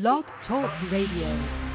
Blog Talk Radio.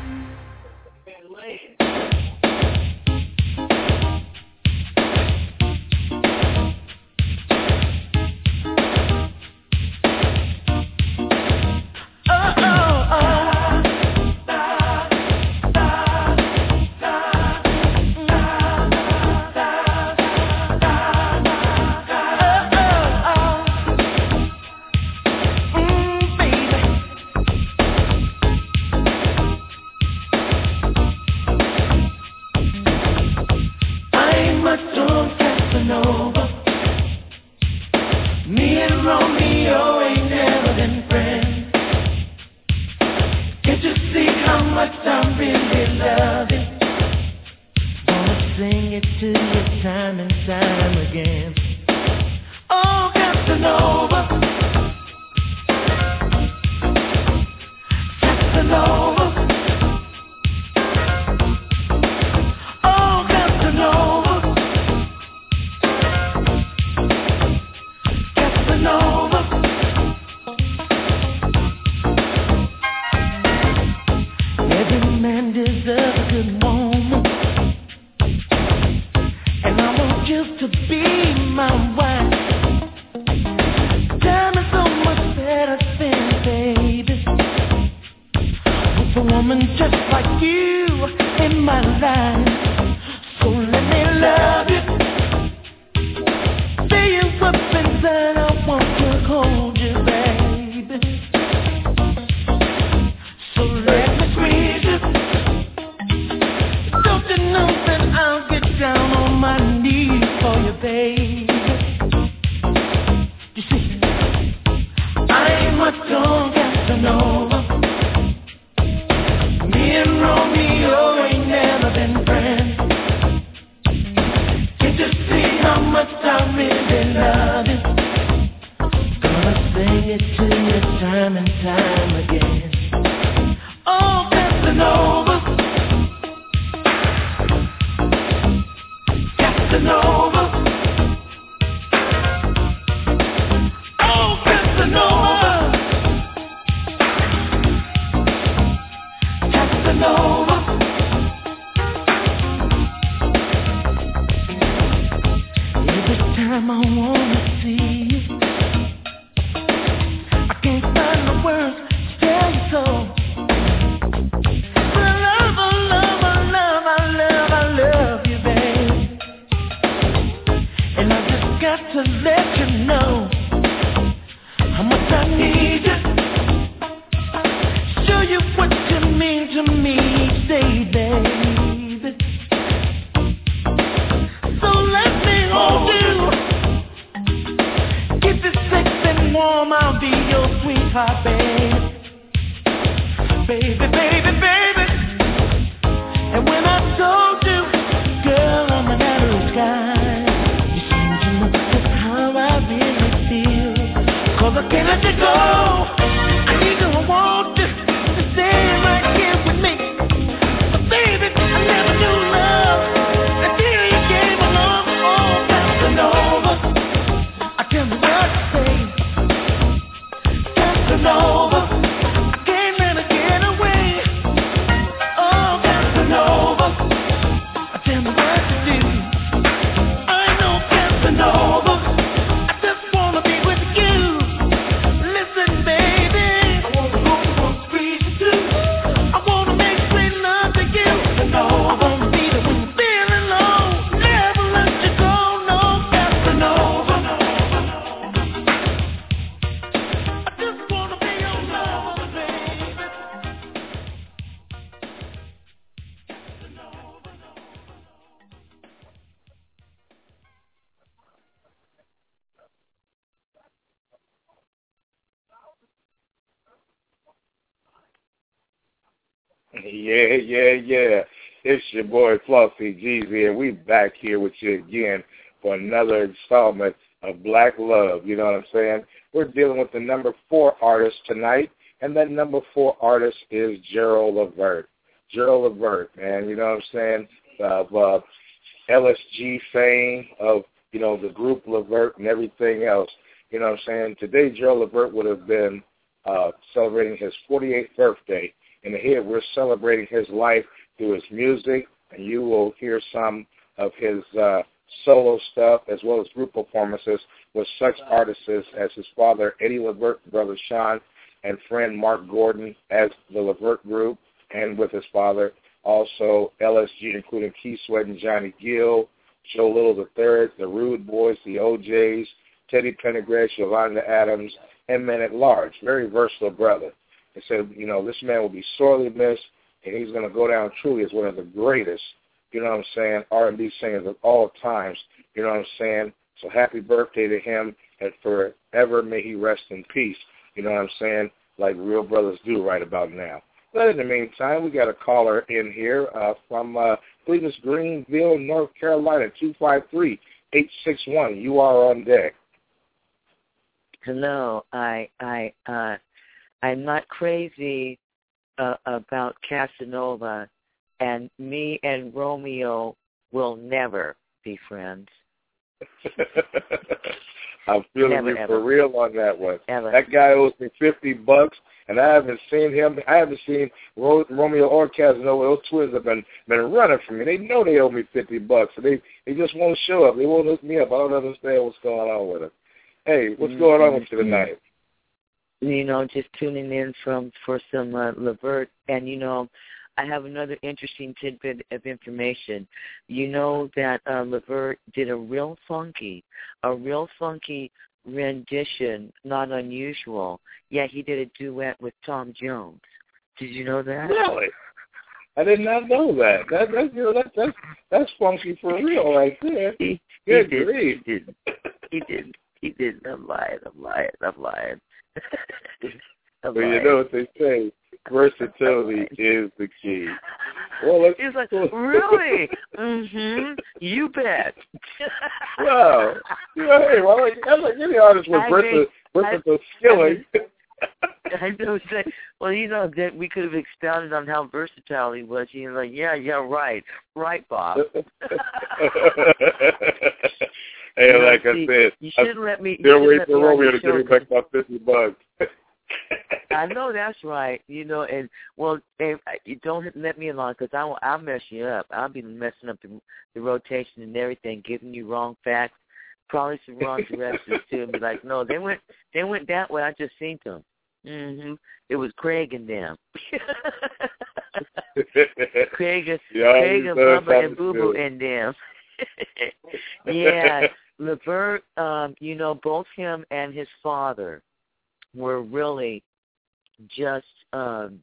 You again for another installment of Black Love. You know what I'm saying? We're dealing with the number four artist tonight, and that number four artist is Gerald Levert. Gerald Levert, man, you know what I'm saying? Of uh, LSG fame, of you know the group Levert and everything else. You know what I'm saying? Today, Gerald Levert would have been uh, celebrating his 48th birthday, and here we're celebrating his life through his music, and you will hear some of his uh, solo stuff as well as group performances with such artists as his father Eddie Levert, brother Sean, and friend Marc Gordon as the Levert Group, and with his father also LSG, including Keith Sweat and Johnny Gill, Joe Little III, the Rude Boys, the O'Jays, Teddy Pendergrass, Yolanda Adams, and men at large. Very versatile brother. They said, you know, this man will be sorely missed, and he's going to go down truly as one of the greatest, you know what I'm saying, R&B singers of all times. You know what I'm saying? So happy birthday to him, and forever may he rest in peace. You know what I'm saying? Like real brothers do right about now. But in the meantime, we got a caller in here uh, from uh, Greenville, North Carolina, 253-861. You are on deck. Hello. I I uh I'm not crazy uh, about Casanova and me and Romeo will never be friends. I'm feeling Never, you ever. for real on that one. Ever. That guy owes me fifty bucks, and I haven't seen him. I haven't seen Ro- Romeo or Casanova. Those twins have been been running from me. They know they owe me fifty bucks, and they they just won't show up. They won't hook me up. I don't understand what's going on with them. Hey, what's going on with you tonight? you know, just tuning in from for some uh, Levert, and you know, I have another interesting tidbit of information. You know that uh, Levert did a real funky, a real funky rendition, not unusual. Yet he did a duet with Tom Jones. Did you know that? Really? I did not know that. That that's you know that's that's that's funky for real right there. He, he did. grief. He did. He did. He did. I'm lying. I'm lying. I'm lying. I'm Well, you know what they say, versatility is the key. Well, let's, He's like, really? mm-hmm. You bet. wow. You know, hey, well, like, I'm like any artist with I mean, versatile skilling. I know. Say, well, you know that we could have expounded on how versatile he was. He's like, yeah, yeah, right, right, Bob. hey, You know, like see, I said, you shouldn't let me. Shouldn't waiting for Romeo to give me back my fifty bucks. I know that's right. You know, and well, and uh, don't let me along because I will, I'll mess you up. I'll be messing up the, the rotation and everything, giving you wrong facts, probably some wrong directions too, and be like, no, they went they went that way. I just seen them. Mhm. It was Craig and them. Craig and Yeah, Craig and Bubba and Boo Boo and them. yeah, Levert. Um, you know, both him and his father were really just um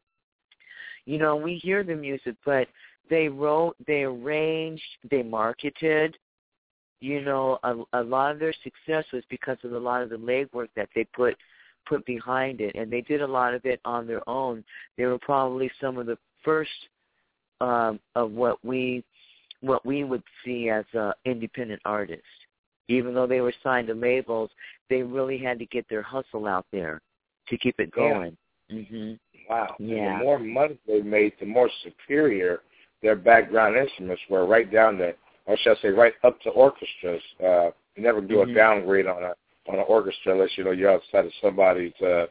you know we hear the music but they wrote they arranged they marketed you know a, a lot of their success was because of a lot of the legwork that they put put behind it and they did a lot of it on their own. They were probably some of the first um of what we what we would see as uh independent artists. Even though they were signed to labels they really had to get their hustle out there to keep it going mhm Wow. And Yeah. The more money they made, the more superior their background instruments were, right down to, or should I say, right up to orchestras. Uh, you never do Mhm. a downgrade on a on an orchestra unless you know you're outside of somebody's, uh,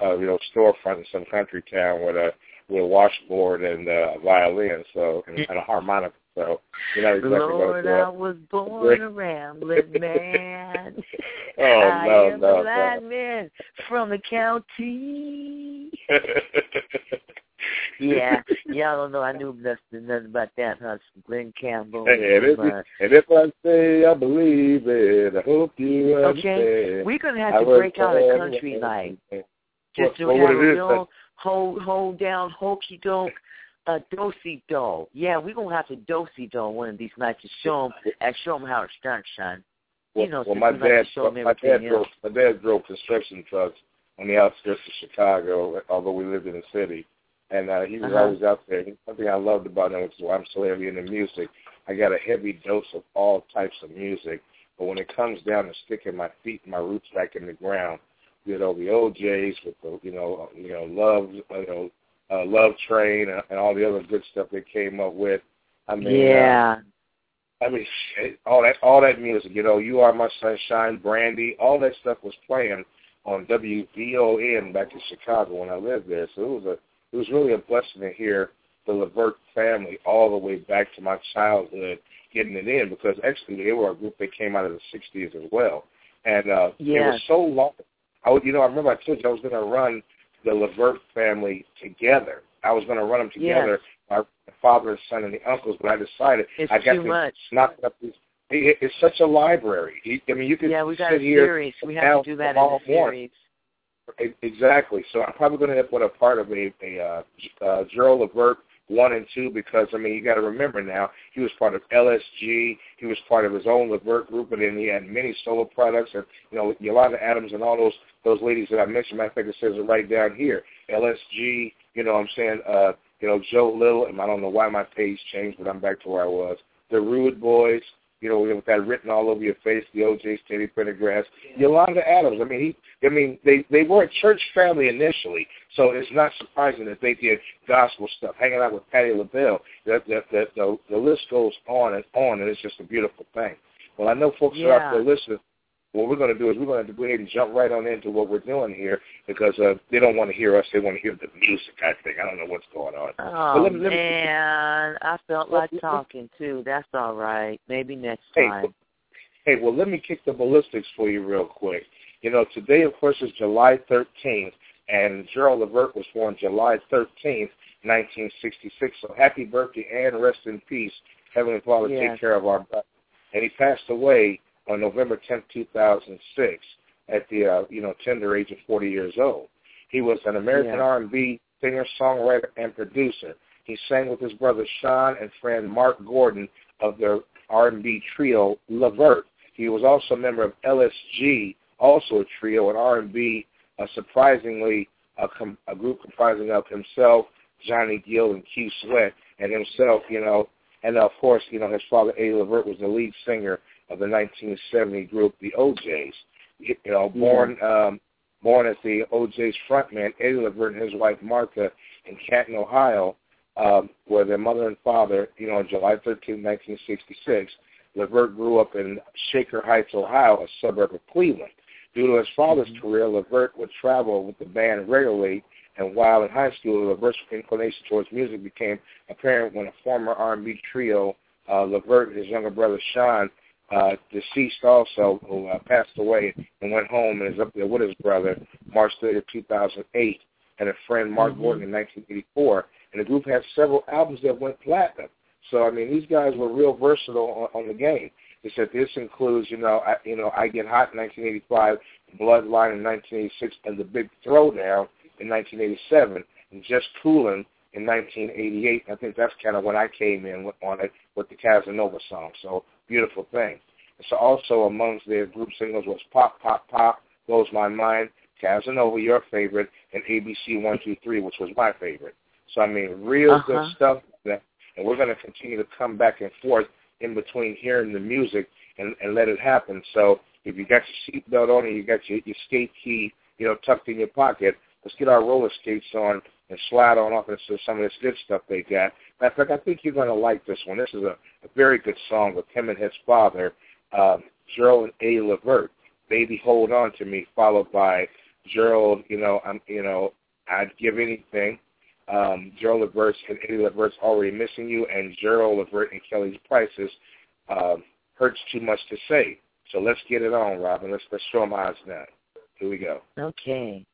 uh, you know, storefront in some country town with a with a washboard and uh, a violin, so and, and a harmonica. So you're not exactly Lord, I was born a rambling man. Oh I no, am no, a blind man from the county. no. Yeah, y'all don't know. I knew nothing, nothing about that, huh? Glen Campbell. Hey, and, if, uh, and if I say I believe it, I hope you understand. Okay, we're gonna have to break out a country What- just to what have a real hold hold down hokey doke uh dosey do. Yeah, we're gonna have to dosey do one of these nights to show them and show them how it's done, son. Well, You know, well my we like to dad, show 'em my dad drove, else. my dad drove construction trucks on the outskirts of Chicago, although we lived in the city. and uh, he was Uh-huh. always out there. One thing I loved about him, which is why I'm so heavy into music, I got a heavy dose of all types of music. But when it comes down to sticking my feet and my roots back in the ground, you know, the O'Jays with the, you know, you know, love, you know, uh, Love Train and, and all the other good stuff they came up with. I mean, uh, yeah. I mean, shit, all that all that music, you know, You Are My Sunshine, Brandy, all that stuff was playing on WVON back in Chicago when I lived there. So it was a it was really a blessing to hear the Levert family all the way back to my childhood getting it in because actually they were a group that came out of the '60s as well, and uh, it was so long. I would, you know, I remember I told you I was going to run the Levert family together. I was going to run them together, my father and son and the uncles, but I decided It's I got too to much. knock up these. It, it's such a library. I mean, you could Yeah, we got sit a here series. We have to do that in a series. Exactly. So I'm probably going to end up with a part of a, a uh, uh, Gerald Levert one and two because I mean you got to remember now he was part of LSG. He was part of his own Levert group, and then he had many solo products and you know Yolanda Adams and all those those ladies that I mentioned. Matter of fact, it says it right down here. LSG. You know what I'm saying uh, you know Joe Little, and I don't know why my page changed, but I'm back to where I was. The Rude Boys. You know, with that written all over your face, the O'Jays Teddy Pendergrass, Yolanda Adams. I mean, he I mean, they they were a church family initially, so it's not surprising that they did gospel stuff, hanging out with Patti LaBelle. That that that the, the list goes on and on, and it's just a beautiful thing. Well, I know folks are out there listening. What we're going to do is we're going to go ahead and jump right on into what we're doing here because uh, they don't want to hear us; they want to hear the music. I think I don't know what's going on. Oh let me- let me- man, I felt like talking too. That's all right. Maybe next Hey, time. Hey, well, let me kick the ballistics for you real quick. You know, today, of course, is July 13th, and Gerald Levert was born July 13th, 1966. So happy birthday and rest in peace. Heavenly Father, Yes. take care of our brother. And he passed away on November 10th, 2006, at the uh, you know tender age of 40 years old. He was an American Yeah. R&B singer, songwriter, and producer. He sang with his brother Sean and friend Marc Gordon of their R&B trio Levert. He was also a member of LSG, also a trio, an R&B, uh, surprisingly a, com- a group comprising of himself, Johnny Gill, and Keith Sweat, and himself, you know, and of course, you know, his father Eddie Levert was the lead singer of the 1970 group the O'Jays. You know, born um, born as the O'Jays' frontman, Eddie Levert and his wife Martha in Canton, Ohio, um, where their mother and father, you know, on July 13, 1966, Levert grew up in Shaker Heights, Ohio, a suburb of Cleveland. Due to his father's career, Levert would travel with the band regularly, and while in high school, Levert's inclination towards music became apparent when a former R&B trio, uh, Levert and his younger brother Sean, uh, deceased also, who uh, passed away and went home and is up there with his brother, March 30, 2008, and a friend, Marc Mhm. Gordon, in 1984. And the group had several albums that went platinum. So I mean, these guys were real versatile on, on the game. They said this includes, you know, I, you know, I Get Hot in 1985, Bloodline in 1986, and The Big Throwdown in 1987, and Just Coolin' in 1988. I think that's kind of when I came in with, on it with the Casanova song. So beautiful thing. And so also amongst their group singles was Pop Pop Pop, Blows My Mind, Casanova, your favorite, and ABC 123, which was my favorite. So I mean, real Uh-huh. good stuff. That, and we're going to continue to come back and forth in between hearing the music and, and let it happen. So if you got your seatbelt on and you got your, your skate key, you know, tucked in your pocket, let's get our roller skates on and slide on off into some of this good stuff they got. Matter of fact, I think you're going to like this one. This is a, a very good song with him and his father, um, Gerald A. Levert. Baby, hold on to me, followed by Gerald. You know, I'm, you know, I'd give anything. Um, Gerald Levert's and Eddie Levert's already missing you, and Gerald Levert and Kelly's prices um, hurts too much to say. So let's get it on, Robin. Let's let's show them done. Here we go. Okay.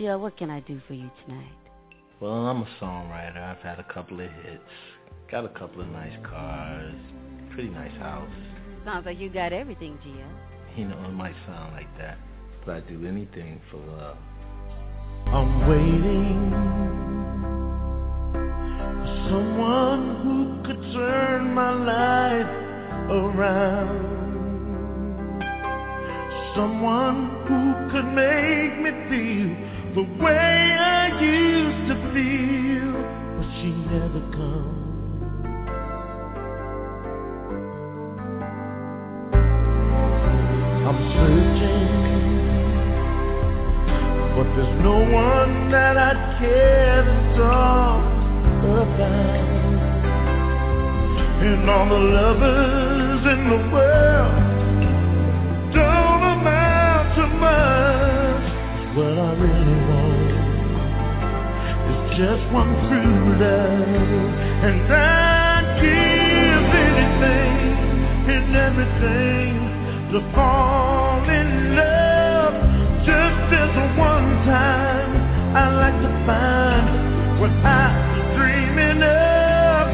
Jill, what can I do for you tonight? Well, I'm a songwriter. I've had a couple of hits. Got a couple of nice cars. Pretty nice house. Sounds like you got everything, Jill. You know, it might sound like that, but I'd do anything for love. I'm waiting for someone who could turn my life around. Someone who could make me feel the way I used to feel, but she never comes. I'm searching, but there's no one that I care to talk about. And all the lovers in the world don't amount to much. What I really just one true love, and I'd give anything and everything to fall in love. Just a one time, I like to find what I was dreaming of.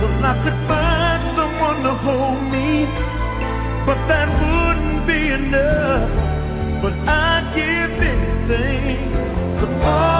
Well, I could find someone to hold me, but that wouldn't be enough. But I'd give anything to fall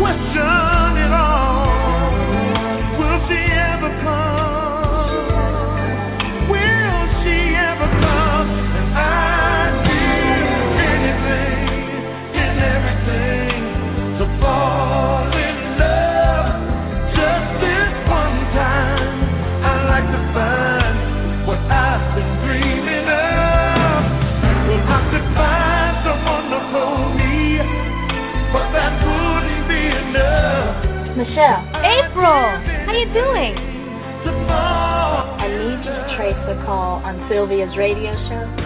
question it all. Will she ever come? Sylvia's radio show.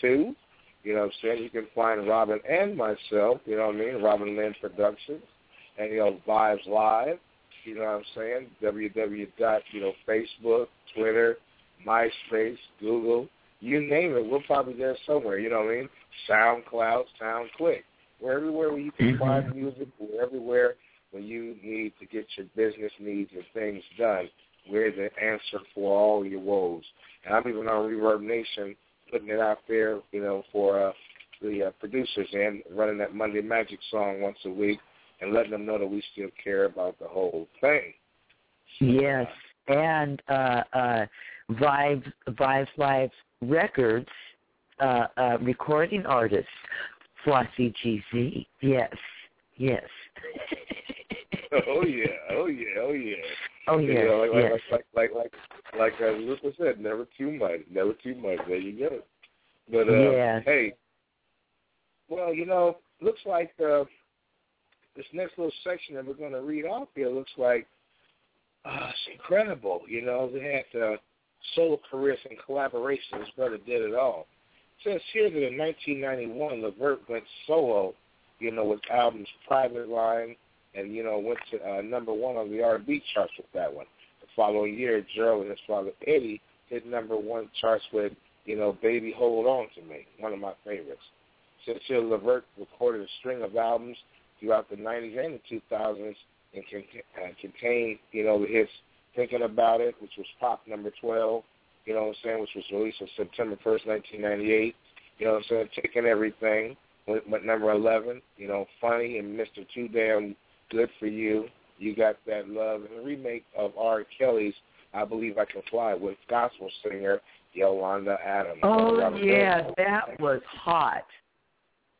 Two. You know what I'm saying? You can find Robin and myself, you know what I mean, Robin Lynn Productions, and you know, Vibes Live, you know what I'm saying? www dot, you know, Facebook, Twitter, MySpace, Google, you name it, we're probably there somewhere, you know what I mean? SoundCloud, SoundClick. We're everywhere where you can mm-hmm. find music, we're everywhere when you need to get your business needs and things done, we're the answer for all your woes. And I'm even on Reverb Nation putting it out there, you know, for uh, the uh, producers and running that Monday Magic song once a week and letting them know that we still care about the whole thing. Yes, and uh, uh, Vive Vive Live Records uh, uh, recording artist Flossie GZ. Yes, yes. oh yeah, oh yeah, oh yeah. Oh yeah, you know, like, yes. like like like like like Rupert said, never too much, never too much. There you go. But uh, yeah. hey, well, you know, looks like uh, this next little section that we're going to read off here looks like uh, it's incredible. You know, they had uh, solo careers and collaborations. His brother did it all. It says here that in 1991, Levert went solo. You know, with albums Private Line, and you know went to uh, number one on the R&B charts with that one. The following year, Gerald and his father Eddie hit number one charts with you know Baby Hold On to Me, one of my favorites. Cecile Levert recorded a string of albums throughout the 90s and the 2000s and con- uh, contained you know the hits Thinking About It, which was pop number 12, you know what I'm saying, which was released on September 1st, 1998. You know what I'm saying, Taking Everything, went, went number 11, you know, Funny and Mr. Too Damn Good for You. You got that love and the remake of R. Kelly's I Believe I Can Fly with gospel singer Yolanda Adams. Oh Robert yeah, that was hot.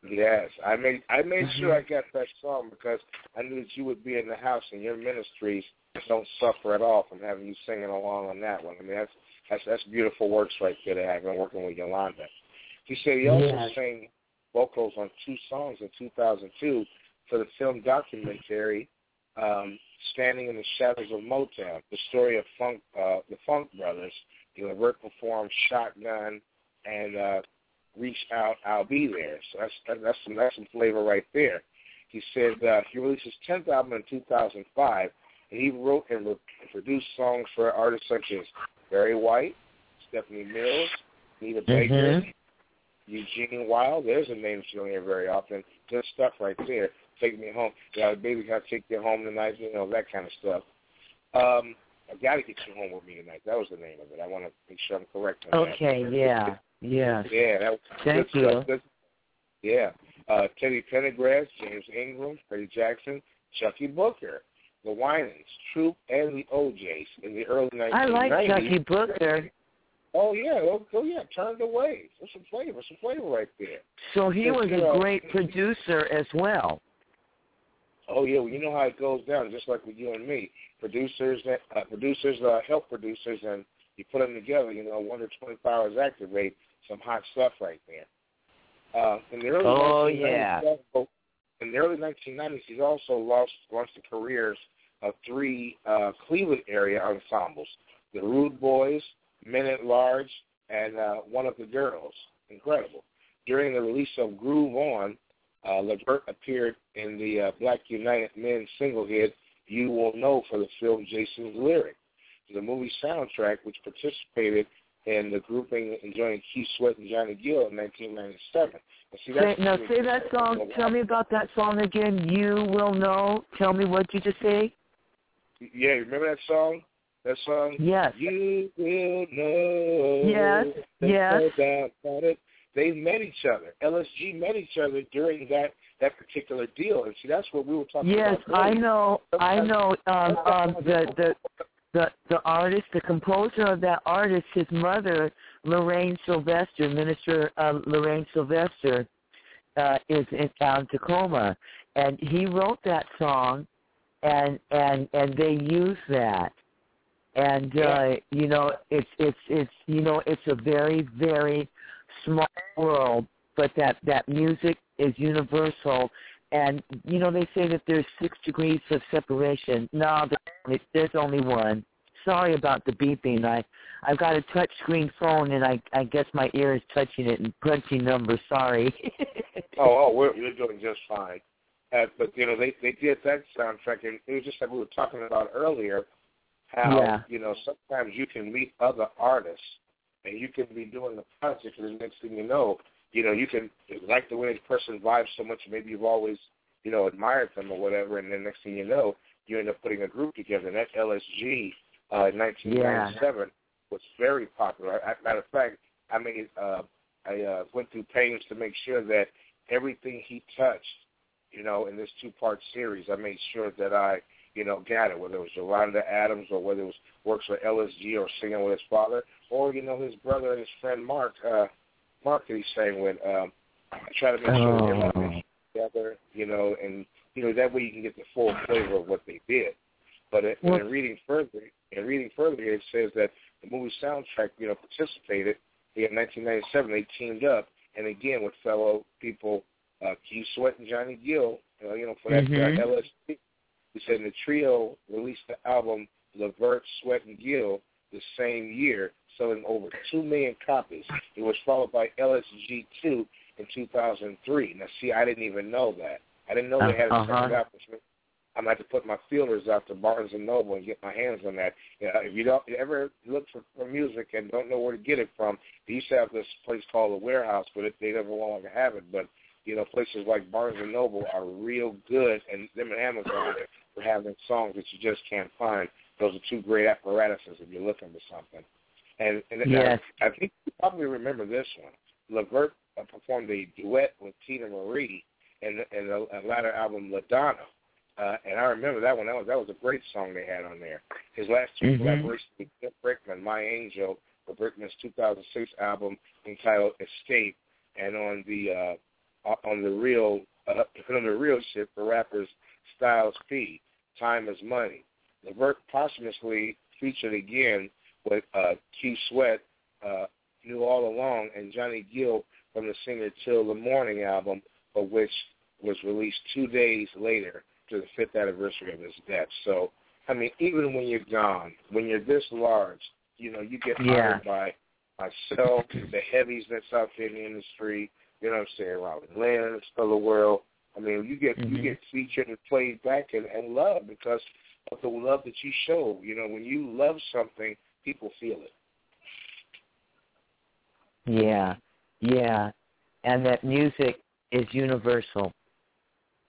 Yes, I made I made Mm-hmm. sure I got that song because I knew that you would be in the house and your ministries don't suffer at all from having you singing along on that one. I mean that's that's that's beautiful works right there to have been working with Yolanda. He said he also Yes. sang vocals on two songs in 2002 for the film documentary um, "Standing in the Shadows of Motown," the story of Funk, uh, the Funk Brothers. You know, performed "Shotgun" and uh, "Reach Out, I'll Be There." So that's that, that's some that's some flavor right there. He said uh, he released his 10th album in 2005, and he wrote and re- produced songs for artists such as Barry White, Stephanie Mills, Anita Baker, Mhm. Eugene Wilde. There's a name you don't hear very often. Good stuff right there. Take me home. Yeah, baby, can I take you home tonight? You know that kind of stuff. Um, I got to get you home with me tonight. That was the name of it. I want to make sure I'm correct on that. Okay, yeah, yeah. Yeah, that was Thank good you. stuff. Good. Yeah. Uh, Teddy Pendergrass, James Ingram, Freddie Jackson, Chuckii Booker, the Winans, Troop, and the O'Jays in the early 1990s. I like Chuckii Booker. Oh yeah, oh, oh yeah, turned away. There's some flavor, some flavor right there. So he was a great producer as well. Oh yeah, well, you know how it goes down, just like with you and me. Producers, uh, producers uh, help producers, and you put them together. You know, one to twenty-four hours activate some hot stuff right there. Uh, in the early Oh, yeah. In the early 1990s, he's also launched launched the careers of three uh, Cleveland area ensembles: the Rude Boys, Men at Large, and uh, One of the Girls. Incredible. During the release of Groove On, uh, Levert appeared in the uh, Black United Men single hit "You Will Know" for the film Jason's Lyric, the movie soundtrack, which participated in the grouping enjoying Keith Sweat and Johnny Gill in 1997. And see, Say, now say that song. Tell me about that song again. You will know. Tell me what you just say. Yeah, remember that song? That song. Yes. You will know. Yes. Yes. About it. They met each other. LSG met each other during that that particular deal, and see that's what we were talking Yes, about. Yes, I know. I know. Um, um, the the the the artist, the composer of that artist, his mother, Lorraine Sylvester, Minister uh, Lorraine Sylvester, uh, is in down Tacoma, and he wrote that song, and and and they use that, and uh, you know it's it's it's you know it's a very very small world, but that that music is universal and you know they say that there's six degrees of separation. No, there's- there's only one. Sorry about the beeping. I I've got a touch screen phone and I I guess my ear is touching it and punching numbers. Sorry. Oh, oh, we're you're doing just fine. Uh, but you know, they they did that soundtrack, and it was just like we were talking about earlier. How Yeah. you know sometimes you can meet other artists, and you can be doing the project, and the next thing you know, you know you can like the way this person vibes so much. Maybe you've always you know admired them or whatever, and then next thing you know, you end up putting a group together. And that LSG uh, in 1997 was very popular. I, matter of fact, I made uh, I uh, went through pains to make sure that everything he touched, you know, in this two-part series, I made sure that I, you know, got it, whether it was Yolanda Adams or whether it was works for LSG or singing with his father, or you know, his brother and his friend Marc, uh, Marc that he sang with. Um, I try to make sure that everybody together, you know, and you know that way you can get the full flavor of what they did. But in, Well- in reading further, in reading further, it says that the movie soundtrack, you know, participated in 1997. They teamed up, and again with fellow people, uh, Keith Sweat and Johnny Gill, uh, you know, for that Mhm. uh, LSG. He said the trio released the album Levert, Sweat, and Gill the same year, selling over two million copies. It was followed by LSG two in 2003. Now, see, I didn't even know that. I didn't know they had a Uh-huh. second album. I'm gonna have to put my feelers out to Barnes and Noble and get my hands on that. You know, if you don't ever look for, for music and don't know where to get it from, they used to have this place called the Warehouse, but it, they never longer have it. But you know, places like Barnes and Noble are real good, and them and Amazon for having songs that you just can't find. Those are two great apparatuses if you're looking for something. And, and Yes. I, I think you probably remember this one. Levert uh, performed a duet with Teena Marie in, in the uh, latter album La Doña. Uh, and I remember that one. That was that was a great song they had on there. His last two Mhm. collaborations with Jim Brickman, My Angel, for Brickman's 2006 album entitled Escape, and on the uh, on the real uh, on the real shit for rappers Styles P, Time is Money. Levert posthumously featured again with uh, Keith Sweat, uh, Knew All Along, and Johnny Gill from the Singer Till the Morning album, but which was released two days later to the fifth anniversary of his death. So, I mean, even when you're gone, when you're this large, you know, you get Yeah. by myself, the heavies that's out there in the industry, you know what I'm saying, Robin Lynn, of the world. I mean, you get you Mhm. get featured and played back and, and loved because of the love that you show. You know, when you love something, people feel it. Yeah, yeah, and that music is universal.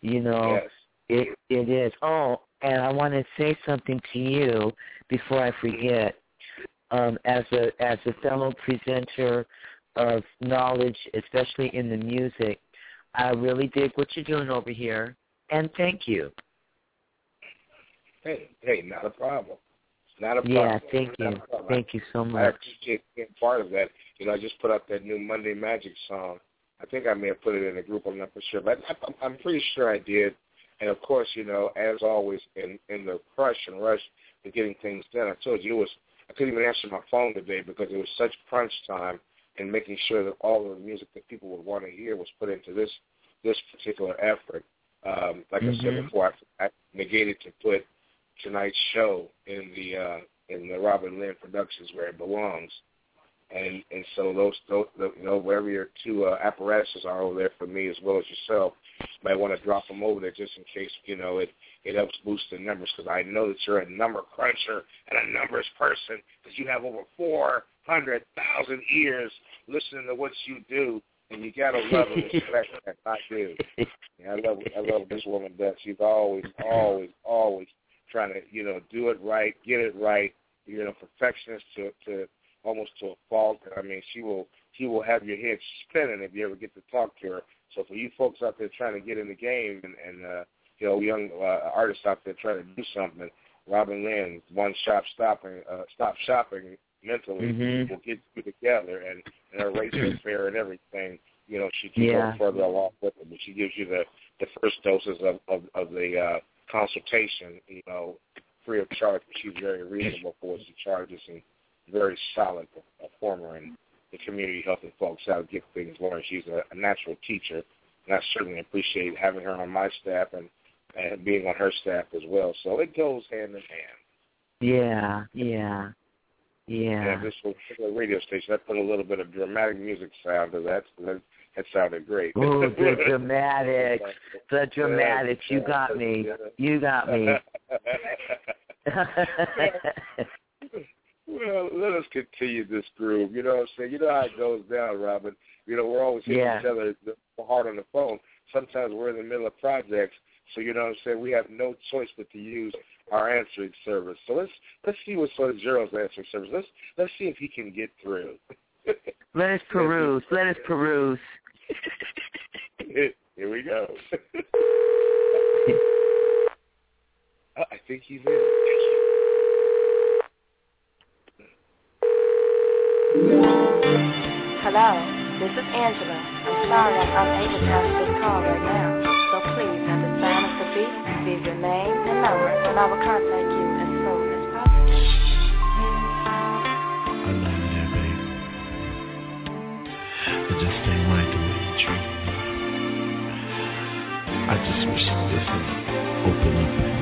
You know, Yes. it it is. Oh, and I want to say something to you before I forget. Um, as a as a fellow presenter of knowledge, especially in the music, I really dig what you're doing over here, and thank you. Hey, hey, not a problem. Not a problem. Yeah, thank Not you, thank you so much. I appreciate being part of that. You know, I just put out that new Monday Magic song. I think I may have put it in a group. I'm not for sure, but I, I'm, pretty sure I did. And of course, you know, as always, in in the crush and rush to getting things done, I told you it was. I couldn't even answer my phone today because it was such crunch time and making sure that all of the music that people would want to hear was put into this this particular effort. Um, like I said Mhm. before, I, I negated to put tonight's show in the uh, in the Robin Lynn Productions where it belongs, and and so those, those you know wherever your two uh, apparatuses are over there for me as well as yourself, you might want to drop them over there just in case you know it it helps boost the numbers because I know that you're a number cruncher and a numbers person because you have over four hundred thousand ears listening to what you do. And you gotta love and respect that. I do. Yeah, I love I love this woman Beth. She's always, always, always trying to, you know, do it right, get it right, you know, perfectionist to to almost to a fault. I mean, she will she will have your head spinning if you ever get to talk to her. So for you folks out there trying to get in the game and, and uh, you know, young uh, artists out there trying to do something, Robin Lynn, one shop stopping, uh, stop shopping mentally Mhm. will get you together and and her race is fair and everything. You know, she can Yeah. go further along with it, but she gives you the the first doses of of, of the uh, consultation. You know, free of charge. She's very reasonable for what she charges and very solid performer in the community helping folks out get things learned. She's a, a natural teacher, and I certainly appreciate having her on my staff and and being on her staff as well. So it goes hand in hand. Yeah, yeah, yeah. And this a radio station, I put a little bit of dramatic music sound to that. So that, that sounded great. Oh, the dramatics, the dramatics. You got me. You got me. well, let us continue this groove. You know what I'm saying? You know how it goes down, Robin. You know, we're always hitting Yeah. each other hard on the phone. Sometimes we're in the middle of projects, so you know what I'm saying. We have no choice but to use our answering service. So let's let's see what's on Zero's answering service. Let's let's see if he can get through. Let us peruse. Let us peruse. Here we go. oh, I think he's in. Hello, this is Angela. I'm sorry I'm unable to answer this call right now. Leave your name and number, and I will contact you as soon as possible. I know you there, baby. But just stay right the way you treat me. I just wish this would open up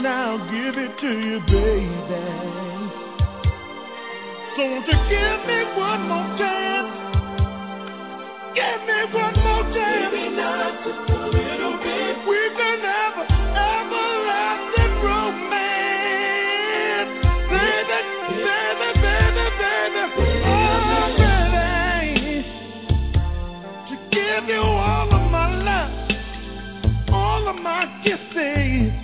now, give it to you, baby. So won't you give me one more chance? Give me one more chance. Maybe not just a little bit. We've been everlasting romance. Baby, baby, baby, baby. Oh, baby. To give you all of my love, all of my kisses.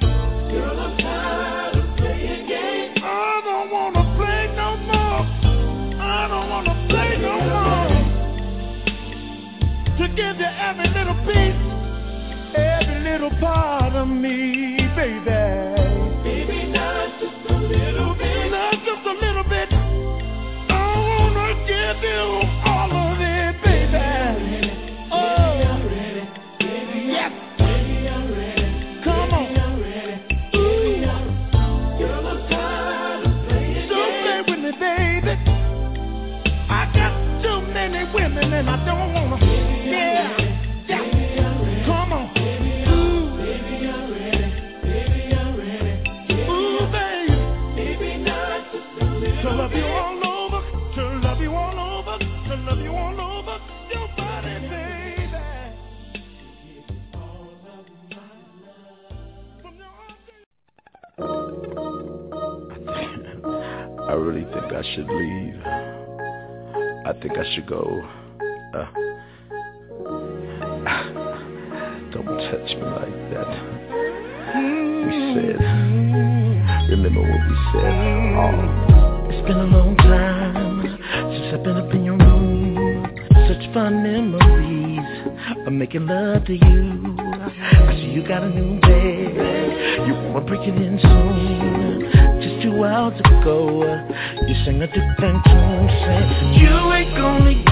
give you every little piece, every little part of me. I should leave. I think I should go. Uh, don't touch me like that. We said, remember what we said. Oh. It's been a long time since I've been up in your room. Such fun memories of making love to you. I see you got a new bed. You wanna break it in soon while to go. You sing a different tune, Say you ain't gonna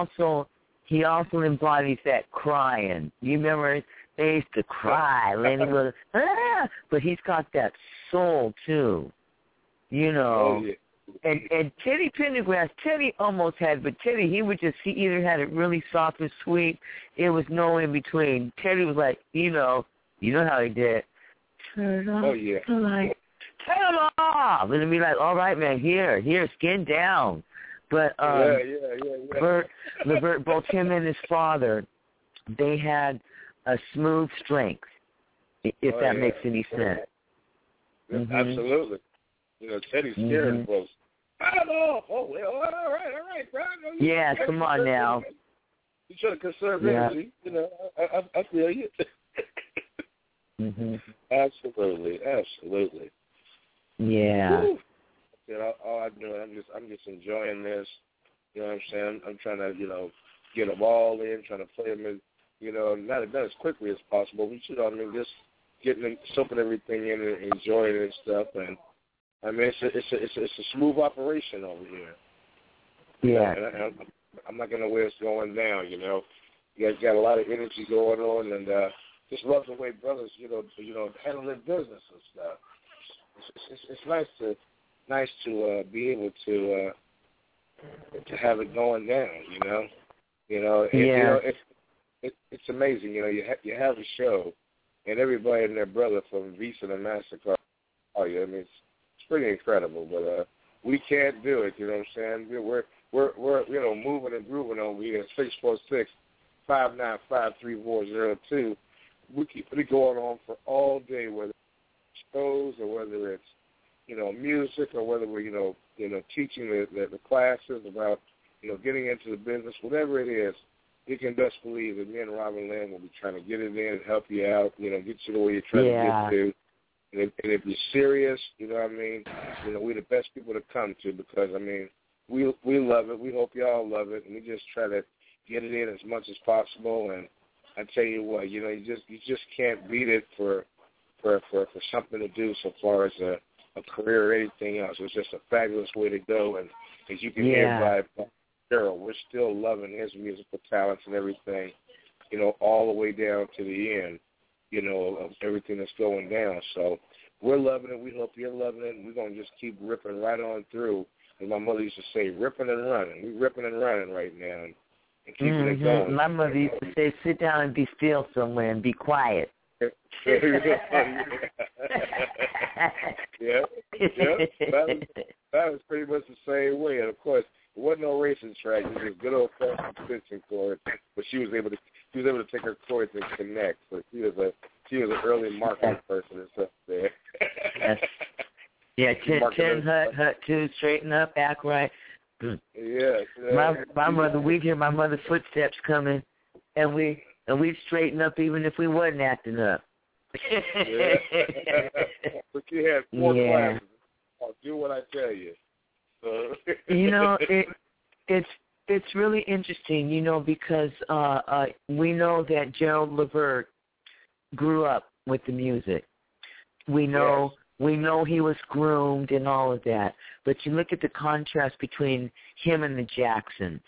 also he also embodies that crying. You remember they used to cry, Lenny was ah, but he's got that soul too. You know. Oh, yeah. And and Teddy Pendergrass, Teddy almost had, but Teddy he would just he either had it really soft and sweet. It was no in between. Teddy was like, you know, you know how he did. Turn off Oh, yeah. the light. Turn them off. And it'd be like, all right, man, here, here, skin down. But um, yeah, yeah, yeah, yeah. Levert, Levert, both him and his father, they had a smooth strength, if Oh, that yeah. makes any sense. Yeah, Mhm. Absolutely. You know, Teddy's scaring Mhm. folks. I don't know. Oh, well, all right, all right, know Yeah, come on now. You trying to conserve Yeah. energy. You know, I, I, I feel you. hmm absolutely, absolutely. Yeah. Woo. You know, all I'm doing, I'm just, I'm just enjoying this. You know what I'm saying? I'm trying to, you know, get them all in, trying to play them in, you know, not, not as quickly as possible. But you know, what I mean, just getting, them, soaking everything in and enjoying it and stuff. And I mean, it's a, it's a, it's a, it's a smooth operation over here. Yeah. And I, I'm, I'm not gonna where it's going down. You know, you guys got a lot of energy going on, and uh, just love the way brothers, you know, you know, handle their business and stuff. It's, it's, it's nice to nice to uh, be able to uh, to have it going down. You know, you know, and, you know, it's it, it's amazing. You know, you ha- you have a show, and everybody and their brother from Visa to Mastercard. Oh yeah, I mean, it's, it's pretty incredible. But uh, we can't do it. You know what I'm saying? We're we're we're, we're you know moving and grooving over here. Six four six five nine five three four zero two. We keep it going on for all day, whether it's shows or whether it's you know music or whether we're you know you know teaching the, the the classes about you know getting into the business, whatever it is. You can best believe that me and Robin Lamb will be trying to get it in and help you out. You know, get you to where you're trying Yeah. to get to. And if, and if you're serious, you know what I mean. You know, we're the best people to come to because I mean, we we love it. We hope y'all love it, and we just try to get it in as much as possible. And I tell you what, you know, you just you just can't beat it for for for for something to do so far as a a career or anything else. It's just a fabulous way to go. And as you can Yeah. hear by Daryl, we're still loving his musical talents and everything. You know, all the way down to the end. You know, of everything that's going down. So we're loving it. We hope you're loving it. And we're gonna just keep ripping right on through. As my mother used to say, ripping and running. We're ripping and running right now, and, and keeping it Mhm. going. My mother used to say, "Sit down and be still somewhere and be quiet." yeah, yeah. That was, that was pretty much the same way. And of course, it wasn't no racing track. It was just good old fashioned extension cord. But she was able to she was able to take her cords and connect. So she was a she was an early marketing person and stuff there. Yes. Yeah, ten, Market hut, hut two, straighten up, act right. yeah. yeah. My my mother, we'd hear my mother's footsteps coming, and we and we'd straighten up even if we wasn't acting up. Yeah. but she had four Yeah. classes. I'll do what I tell you. So you know, it it's it's really interesting, you know, because uh uh we know that Gerald Levert grew up with the music. We know we know he was groomed and all of that. But you look at the contrast between him and the Jacksons.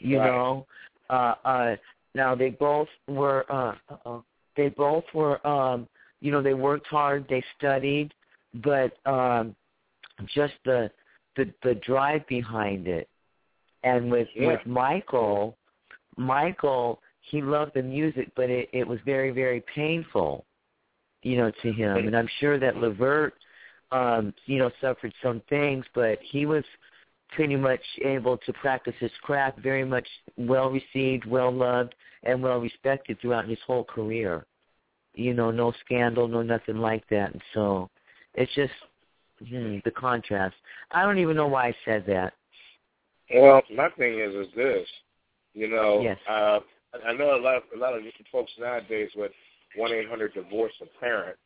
You Right. know, uh uh now they both were uh uh they both were um you know they worked hard, they studied, but um just the the the drive behind it. And with Yeah. with Michael, Michael he loved the music, but it it was very very painful, you know, to him. And I'm sure that Levert, um, you know, suffered some things, but he was pretty much able to practice his craft, very much well received, well loved, and well respected throughout his whole career. You know, no scandal, no nothing like that. And so it's just hmm, the contrast. I don't even know why I said that. Well, my thing is is this. You know, Yes. uh, I know a lot of a lot of folks nowadays with one eight hundred divorce a parent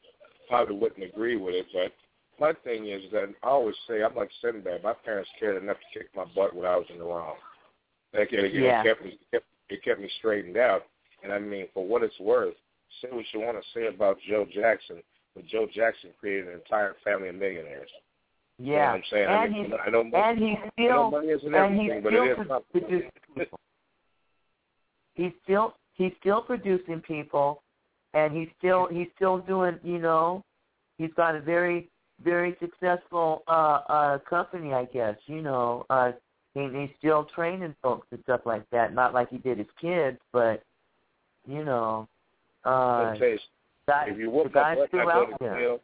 probably wouldn't agree with it, but my thing is that I always say I'm like Sinbad. My parents cared enough to kick my butt when I was in the wrong. It, it Yeah. kept me kept, it kept me straightened out. And I mean, for what it's worth, say what you want to say about Joe Jackson, but Joe Jackson created an entire family of millionaires. You know what Yeah, I'm saying? I and mean, he's I know and he's I know still money isn't and he's everything, but still it is something. producing people. He's still he's still producing people, and he's still he's still doing. You know, he's got a very very successful uh uh company, I guess. You know, uh, he, he's still training folks and stuff like that. Not like he did his kids, but you know, uh, that, if you whoop my guy's butt, still out there.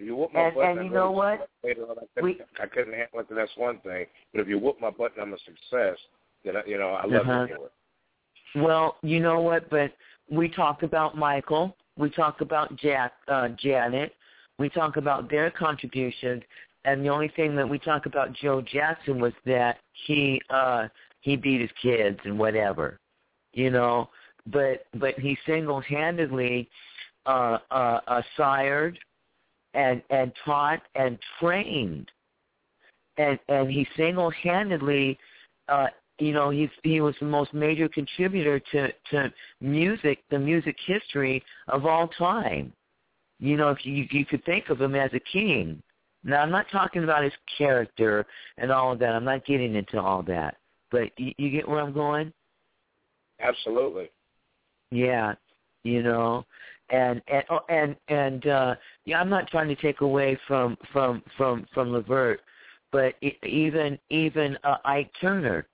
If you whoop my And butt, and you know what? Later on, I couldn't, We- I couldn't handle it, that's one thing. But if you whoop my butt and I'm a success, then I, you know I love Uh-huh. you for it. Well, you know what? But we talk about Michael. We talk about Jack, uh, Janet. We talk about their contributions, and the only thing that we talk about Joe Jackson was that he uh, he beat his kids and whatever, you know. But but he single handedly uh, uh, uh, sired and and taught and trained, and and he single handedly uh, you know he's he was the most major contributor to to music the music history of all time you know if you you could think of him as a king. Now i'm not talking about his character and all of that. I'm not getting into all that. But you, you get where i'm going? Absolutely. yeah you know and and oh, and and uh yeah i'm not trying to take away from from from from levert but even even uh, ike turner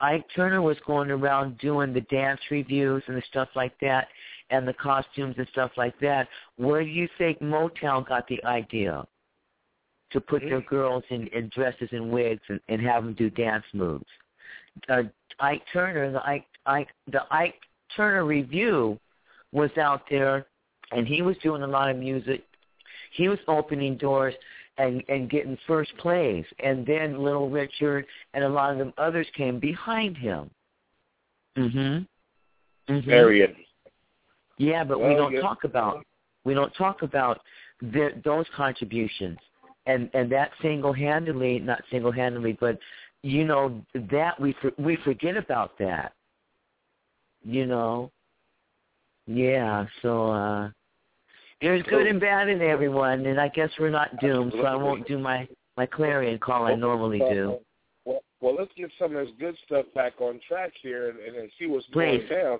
ike turner was going around doing the dance revues and the stuff like that and the costumes and stuff like that. Where do you think motown got the idea to put their girls in, in dresses and wigs and, and have them do dance moves? Uh, ike turner the ike ike the ike turner revue was out there and he was doing a lot of music. He was opening doors and and getting first place, and then Little Richard and a lot of them others came behind him. Mhm. Mhm. Very interesting. Yeah, but we don't yeah. talk about we don't talk about the, those contributions and and that single-handedly, not single-handedly, but you know that we for, we forget about that. You know. Yeah, so uh there's good and bad in everyone, and I guess we're not doomed, so I won't do my my clarion call I normally do. Well, well, let's get some of this good stuff back on track here and, and, and see what's Please. going down.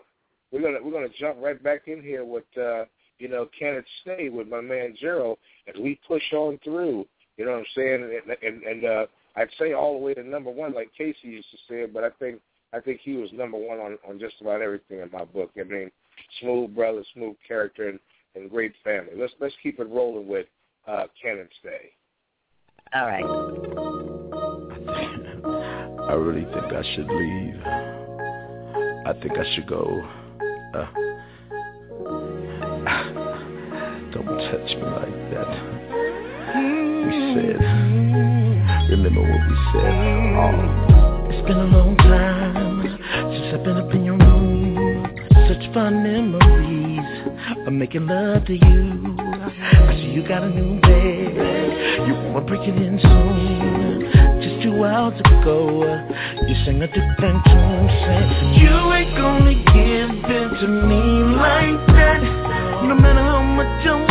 We're gonna we're gonna jump right back in here with uh, you know can it stay with my man Gerald as we push on through. You know what I'm saying? And and, and uh, I'd say all the way to number one, like Casey used to say, but I think I think he was number one on on just about everything in my book. I mean, smooth brother, smooth character, and, and great family. Let's let's keep it rolling with uh, can it stay. All right. I really think I should leave. I think I should go. Uh, don't touch me like that. We said, remember what we said. Oh. It's been a long time since I've been up in your room. Such fun memories of making love to you. I see you got a new bed. You wanna break it in soon. Just two hours ago, you sang a different tune. Saying you ain't gonna give in to me like that. No matter how much I'm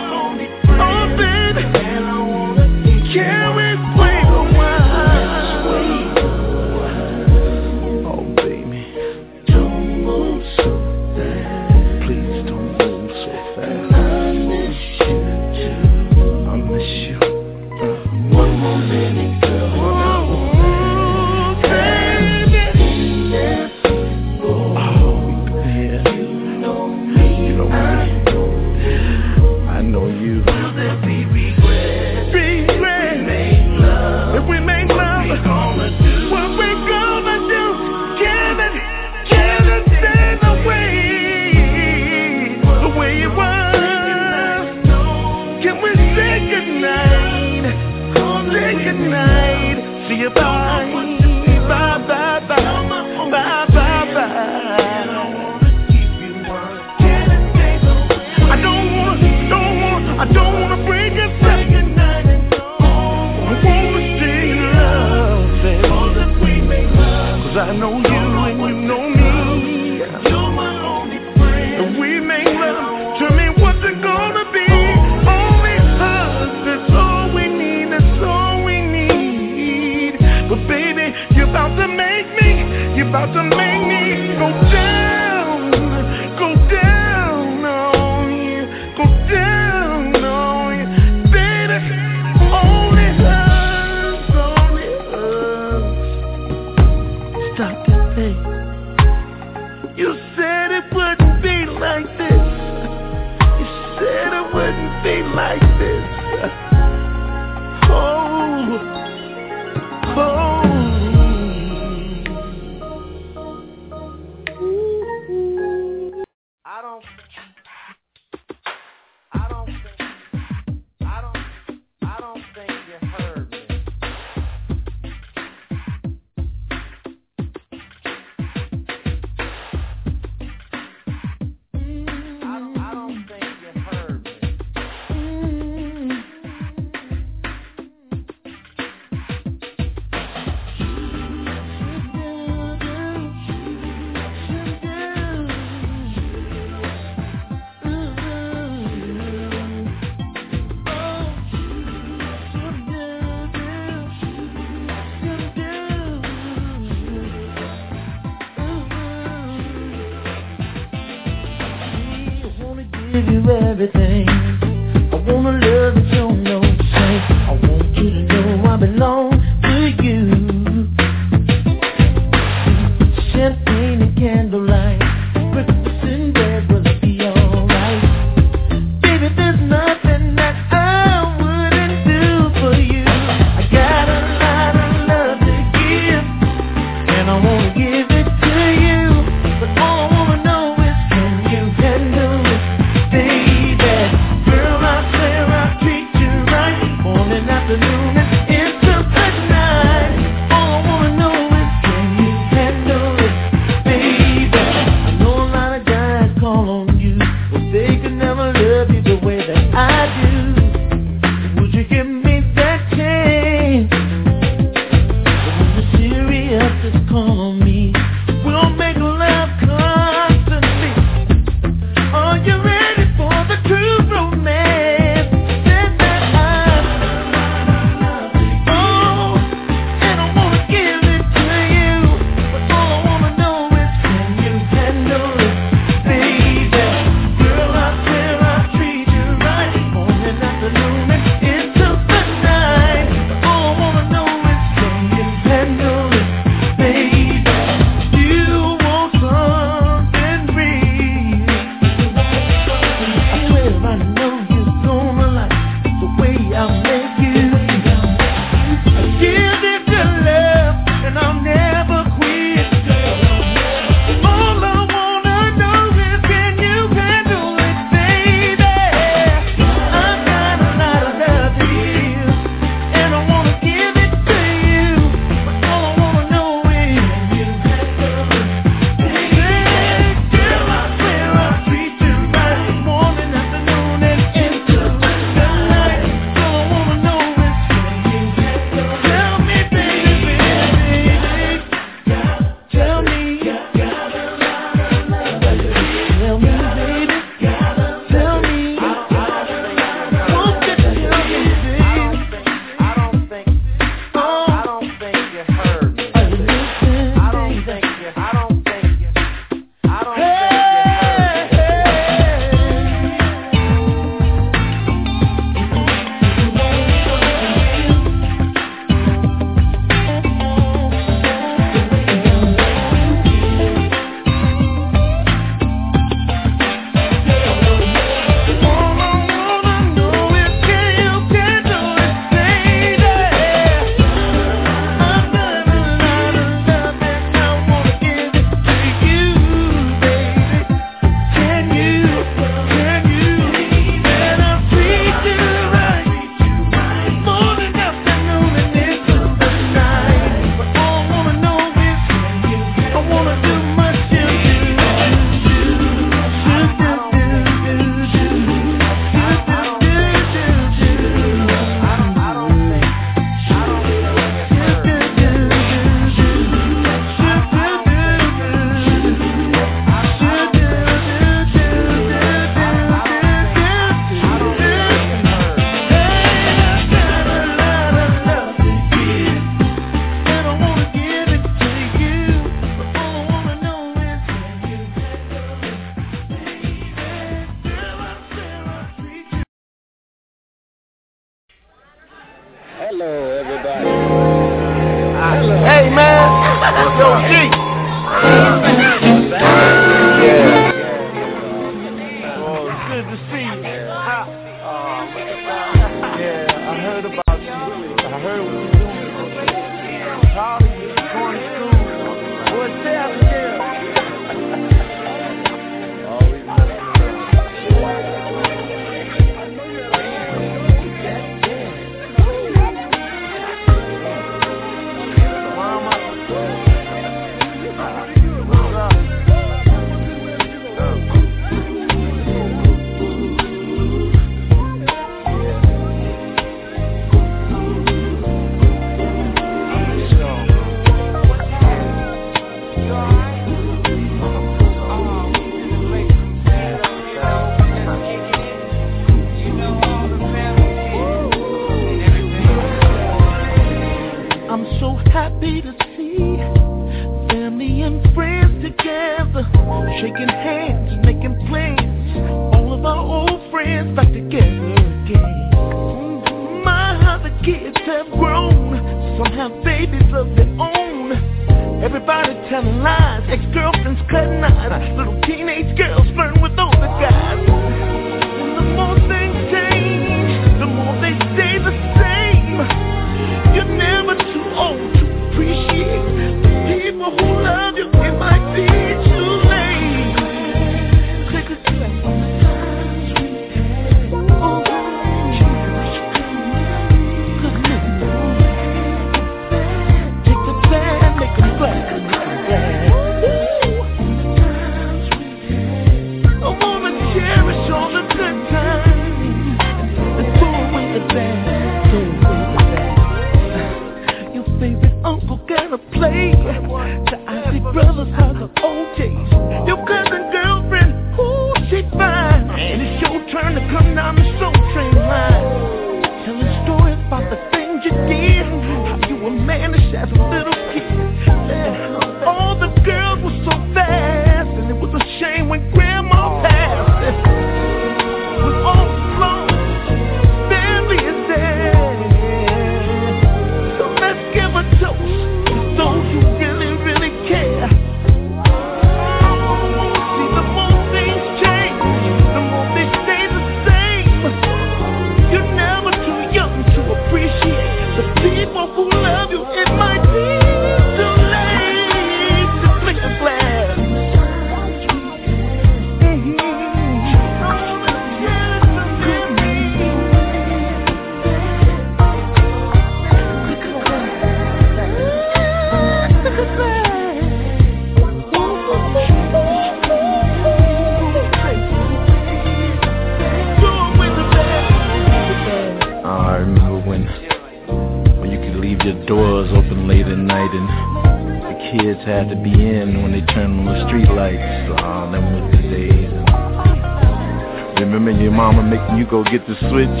You go get the switch.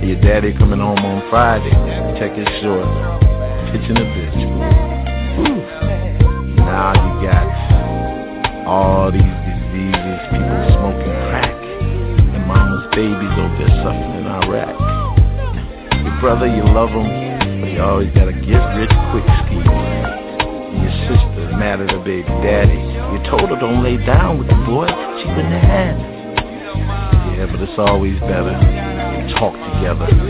Your daddy coming home on Friday. Check his short. Pitching a bitch. Woo. Now you got all these diseases, people smoking crack, and mama's babies over there suffering in Iraq. Your brother, you love him, but you always gotta get rich quick scheme your sister mad at her baby daddy. You told her don't lay down with the boy. She wouldn't have it's always better. to Talk together.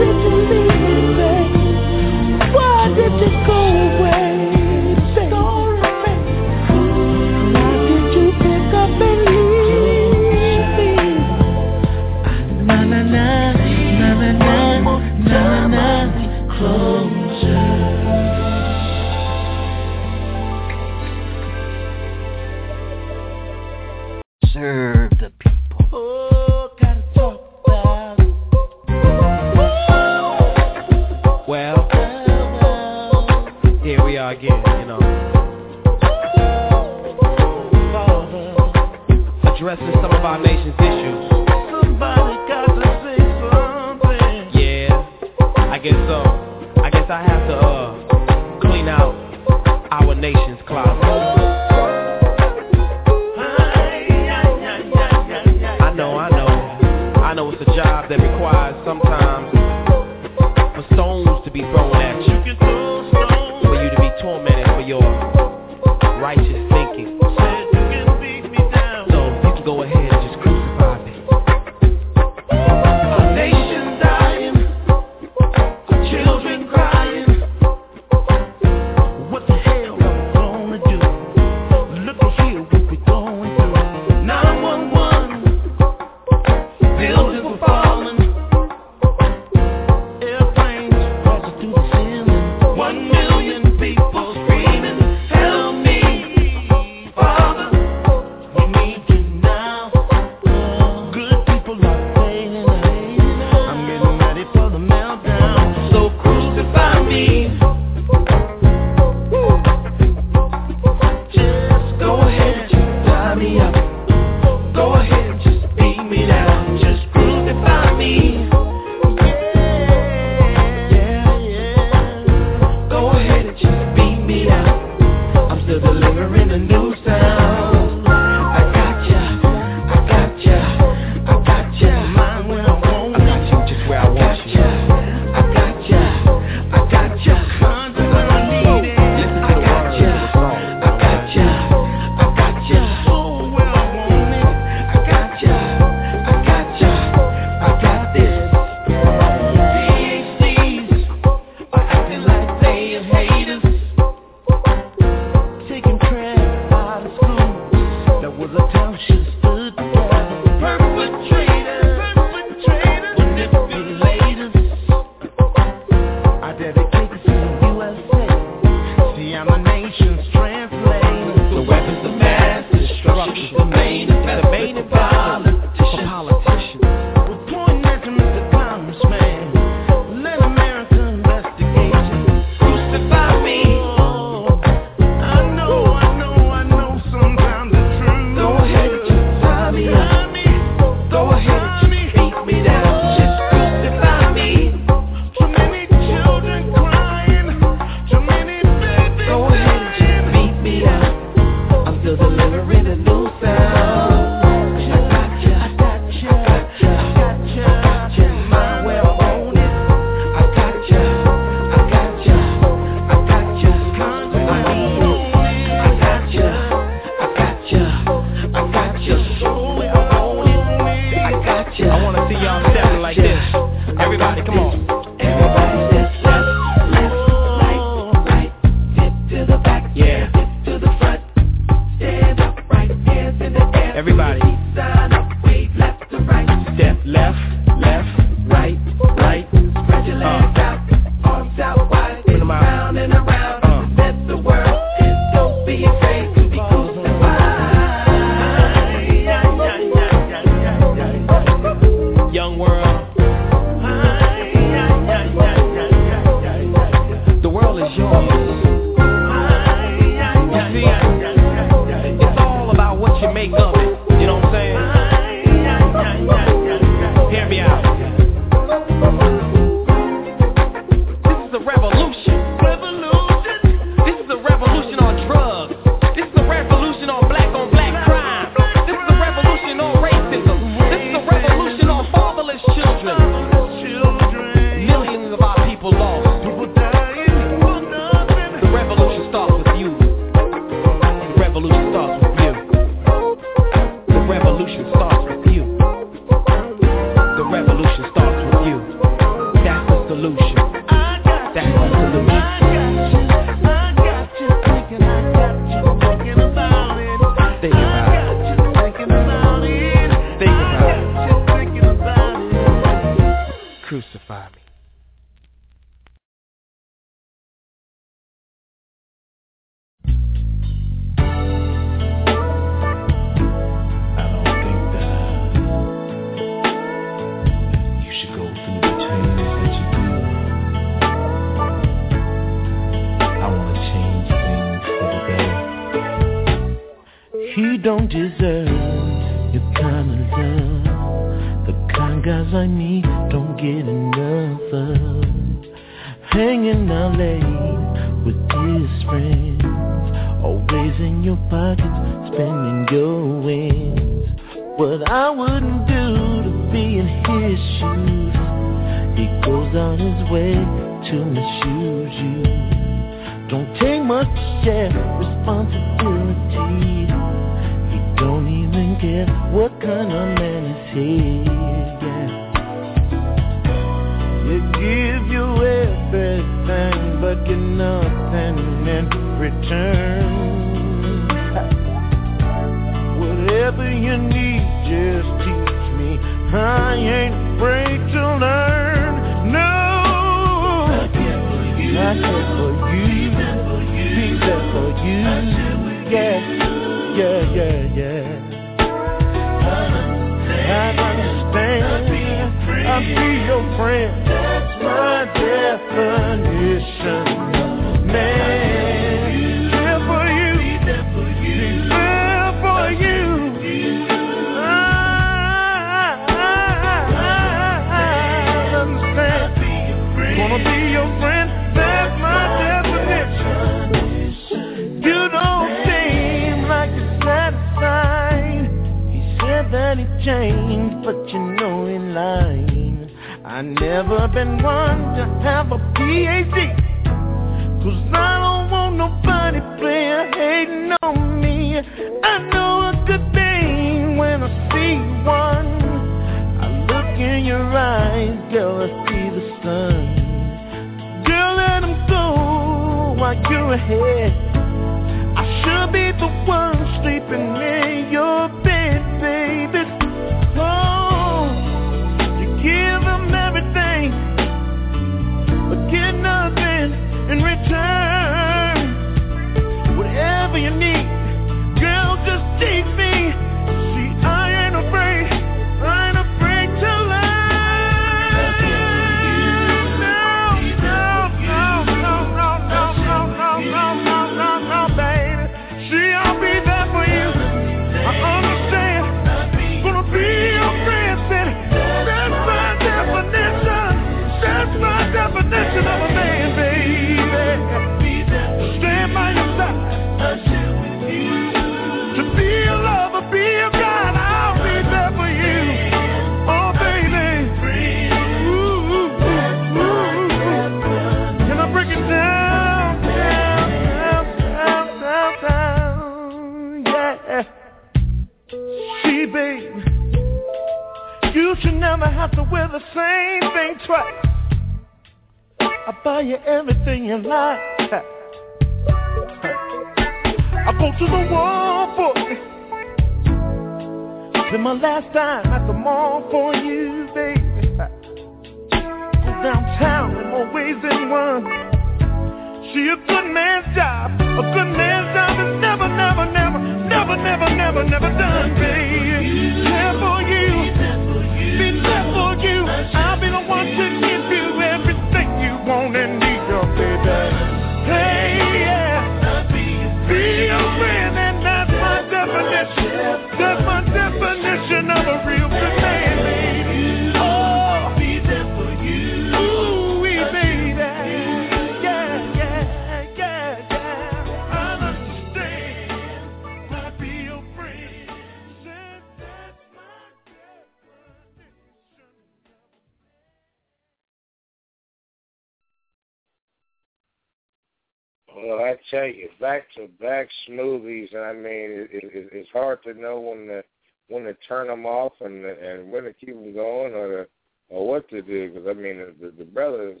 turn them off and and when to keep them going or or what to do. Because I mean, the, the brothers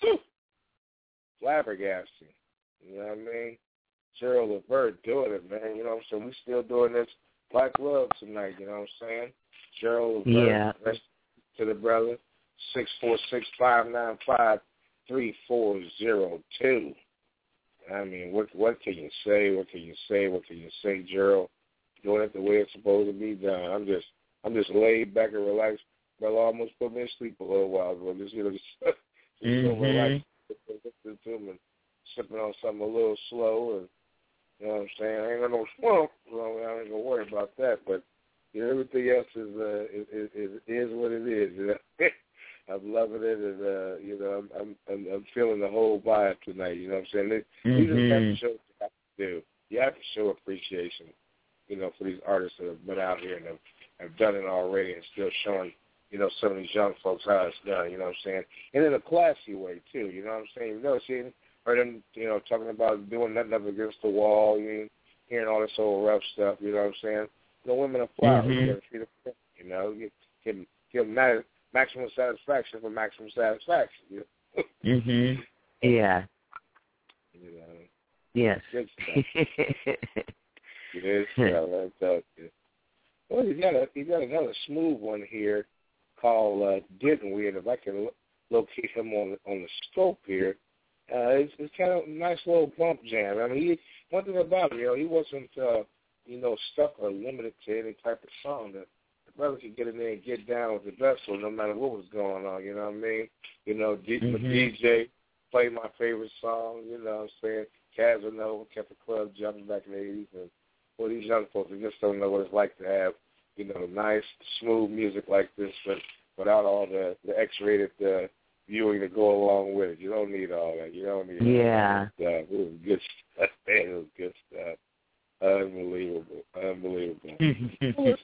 whew, flabbergasting. You know what I mean? Gerald Levert doing it, man. You know what I'm saying? We still doing this Black Love tonight. You know what I'm saying? Gerald Levert, Yeah. rest to the brother. Six four six five nine five three four zero two. I mean, what what can you say? What can you say? What can you say, Gerald? Doing it the way it's supposed to be done. I'm just I'm just laid back and relaxed. Brother almost put me to sleep a little while ago. Just you know, just, just so Mhm. relaxed, listening to him and sipping on something a little slow and you know what I'm saying. I ain't got no swamp, so I ain't gonna worry about that. But you know, everything else is uh is is, is, what it is. You know? I'm loving it, and uh, you know, I'm, I'm I'm I'm feeling the whole vibe tonight. You know what I'm saying? These these are the type Mhm. of shows you have to do. You have to show appreciation, you know, for these artists that have been out here and have, have done it already, and still showing, you know, some of these young folks how it's done. You know what I'm saying? And in a classy way too. You know what I'm saying? You know, seeing heard them, you know, talking about doing nothing up against the wall. You know, hearing all this old rough stuff. You know what I'm saying? The women are flowers. Mhm. You gotta treat them, you know, give give give them ma- maximum satisfaction for maximum satisfaction. You know? Mhm. Yeah. you know. Yes. Good stuff. Good stuff. I tell you. Well, you got a you got another smooth one here called uh, "Didn't We?" And if I can lo- locate him on on the scope here, uh, it's, it's kind of a nice little bump jam. I mean, he one thing about it, you know, he wasn't uh, you know stuck or limited to any type of song. The, the brother could get in there and get down with the vessel, no matter what was going on. You know what I mean? You know, D- Mhm. DJ played my favorite song. You know what I'm saying? Casanova kept the club jumping back in the 80s. And for these young folks, they just don't know what it's like to have, you know, nice, smooth music like this, but without all the, the X-rated uh, viewing to go along with it. You don't need all that. You don't need Yeah. all that stuff. It was good stuff. Man, it was good stuff. Unbelievable. Unbelievable. Let's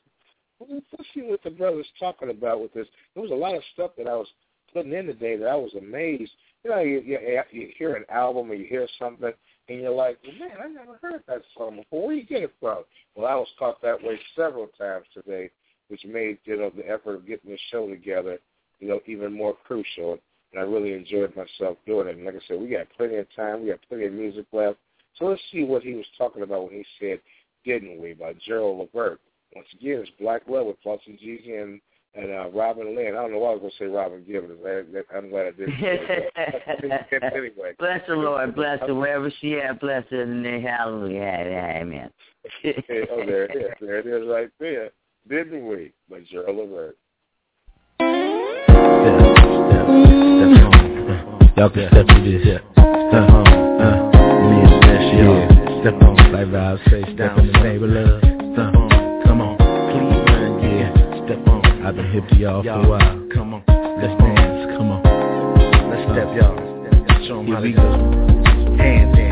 let's see what the brother's talking about with this. There was a lot of stuff that I was putting in today that I was amazed. You know, you, you, you hear an album or you hear something, and you're like, man, I never heard that song before. Where you get it from? Well, I was taught that way several times today, which made you know the effort of getting the show together, you know, even more crucial. And I really enjoyed myself doing it. And like I said, we got plenty of time. We got plenty of music left. So let's see what he was talking about when he said "Didn't We" by Gerald Levert. Once again, it's Black Love with Flossie Jeezy and and uh, Robin Lynn. I don't know why I was going to say Robin Givens. I, I'm glad I didn't. anyway. Bless the Lord, bless her wherever she at, bless her in the name. Hallelujah. Amen. Oh, there it is. There it is right there. Didn't we? By Gerald Levert. Y'all can step to this. Uh, uh, me and Nash, yeah. Step on, like Rob say, step in the name of love. I've been hip to y'all for a while. Come on, let's dance. Come on, let's step, y'all. Show 'em how to go. Hand dance.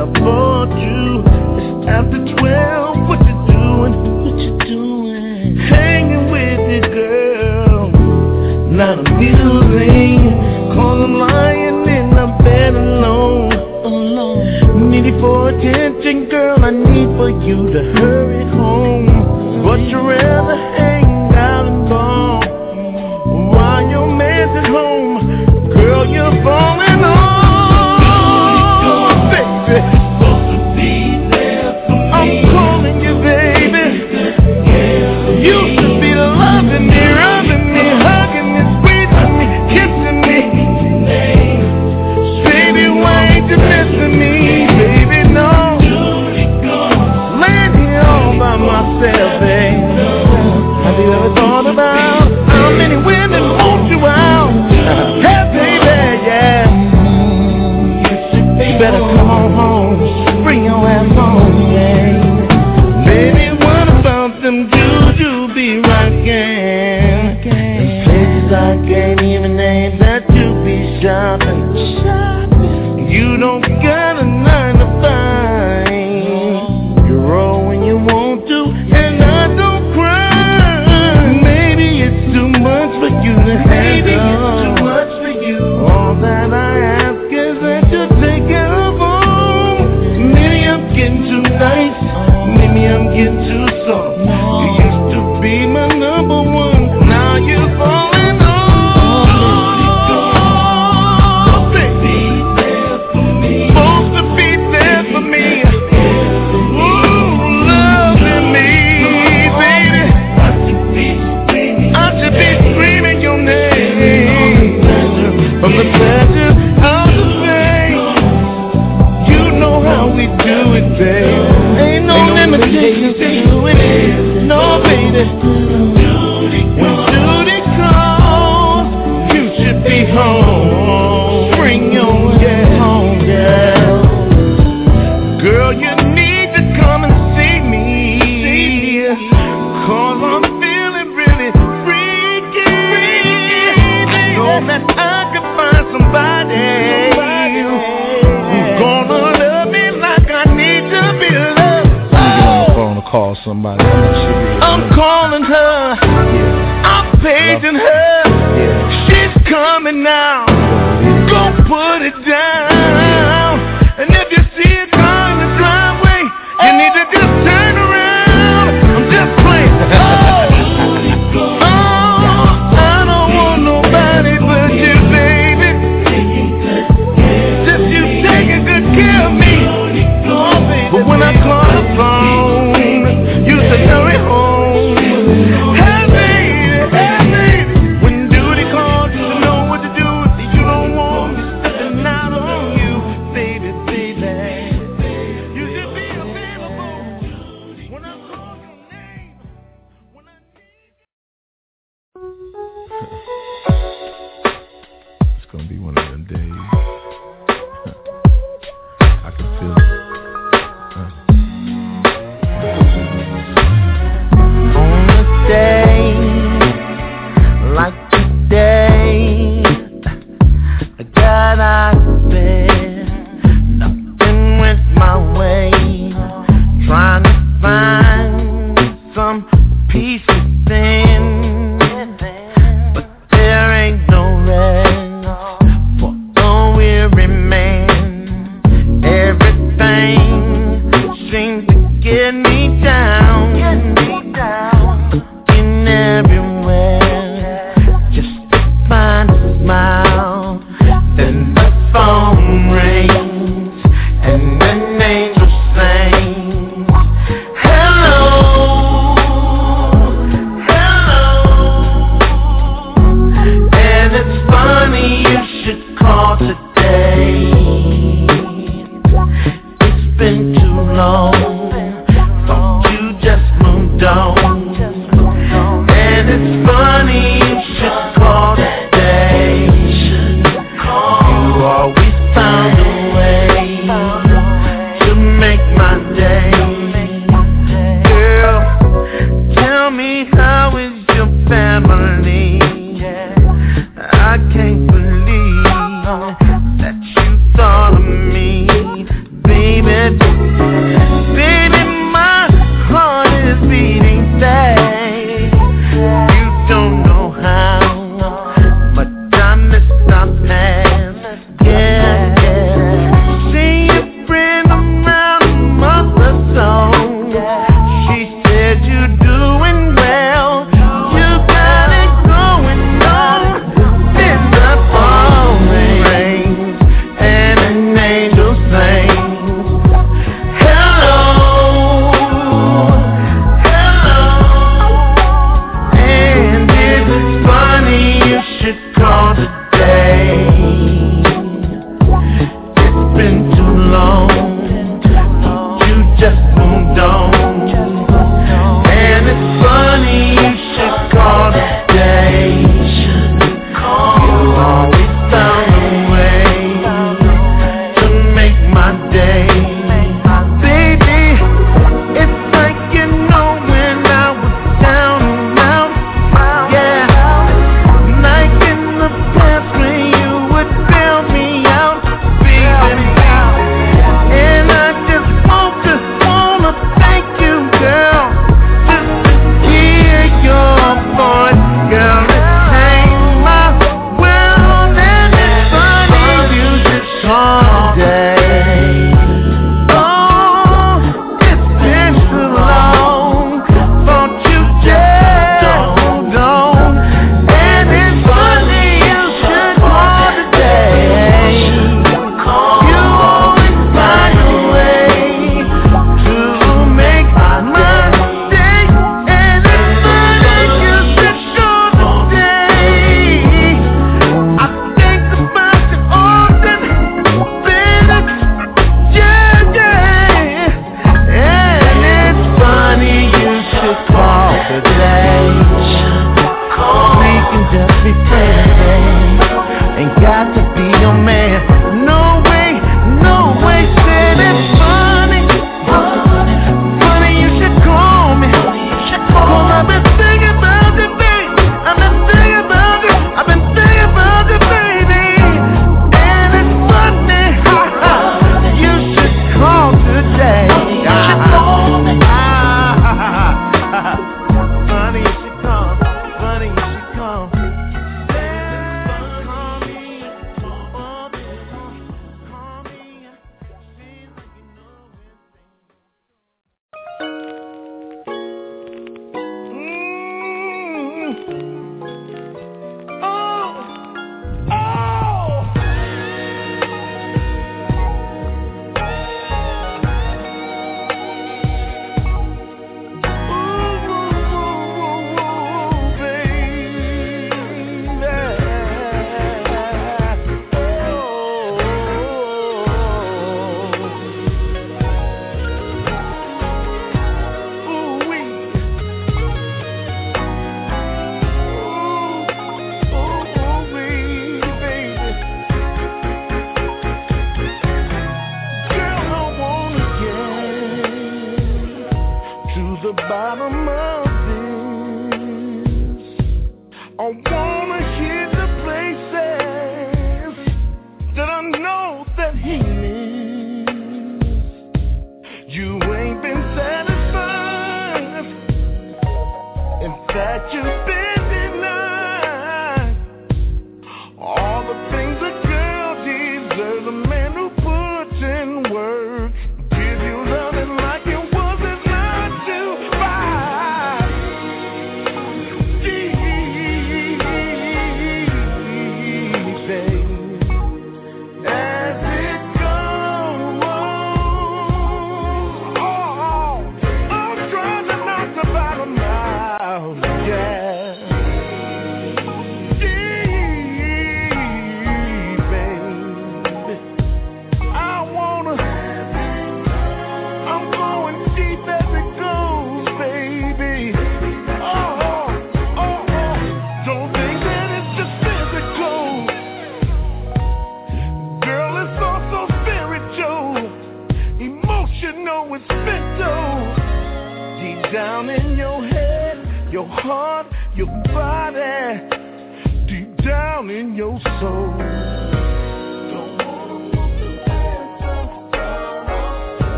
afford you. It's after 12, what you doing? What you doing? Hanging with your girl. Not a middle ring. Call him lying in the bed alone. Alone. Needy for attention, girl, I need for you to hurt.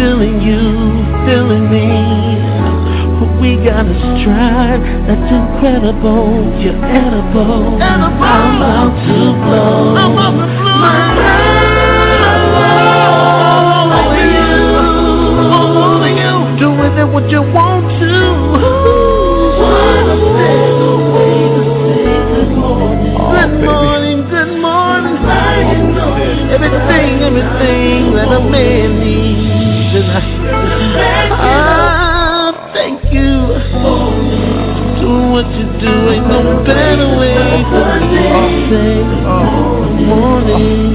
feeling you, feeling me. What we got is tried, that's incredible. You're edible. edible. I'm about to blow. I'm about to blow. My mind. Over you. Over you. Do with it what you want to. What a better way to say good morning. Oh, good morning, good morning. Everything, everything that a man needs. what you do, ain't no better way to be. All day, all morning.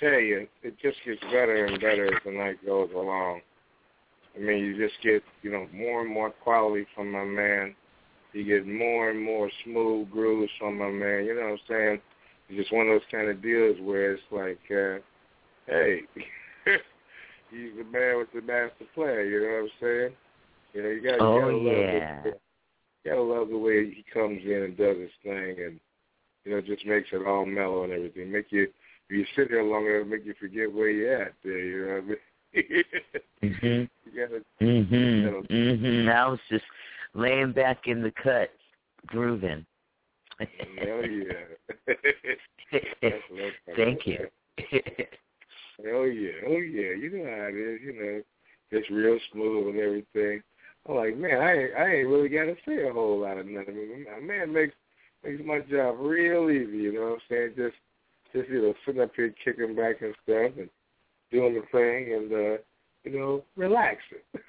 Tell you, it just gets better and better as the night goes along. I mean, you just get, you know, more and more quality from my man. You get more and more smooth grooves from my man. You know what I'm saying? It's just one of those kind of deals where it's like, uh, hey, he's the man with the master plan. You know what I'm saying? You know, you got Oh, gotta love yeah. you gotta love the way he comes in and does his thing, and you know, just makes it all mellow and everything. Make you, you sit there long enough, make you forget where you're at. There, you know what I mean? Mhm. gotta, Mhm. Mhm. I was just laying back in the cut, grooving. hell yeah. That's what I'm talking Thank you. Oh yeah, oh yeah. You know how it is. You know, it's real smooth and everything. I'm like, man, I ain't, I ain't really got to say a whole lot of nothing. Man makes makes my job real easy. You know what I'm saying? Just just you know, sitting up here kicking back and stuff and doing the thing and uh, you know, relaxing.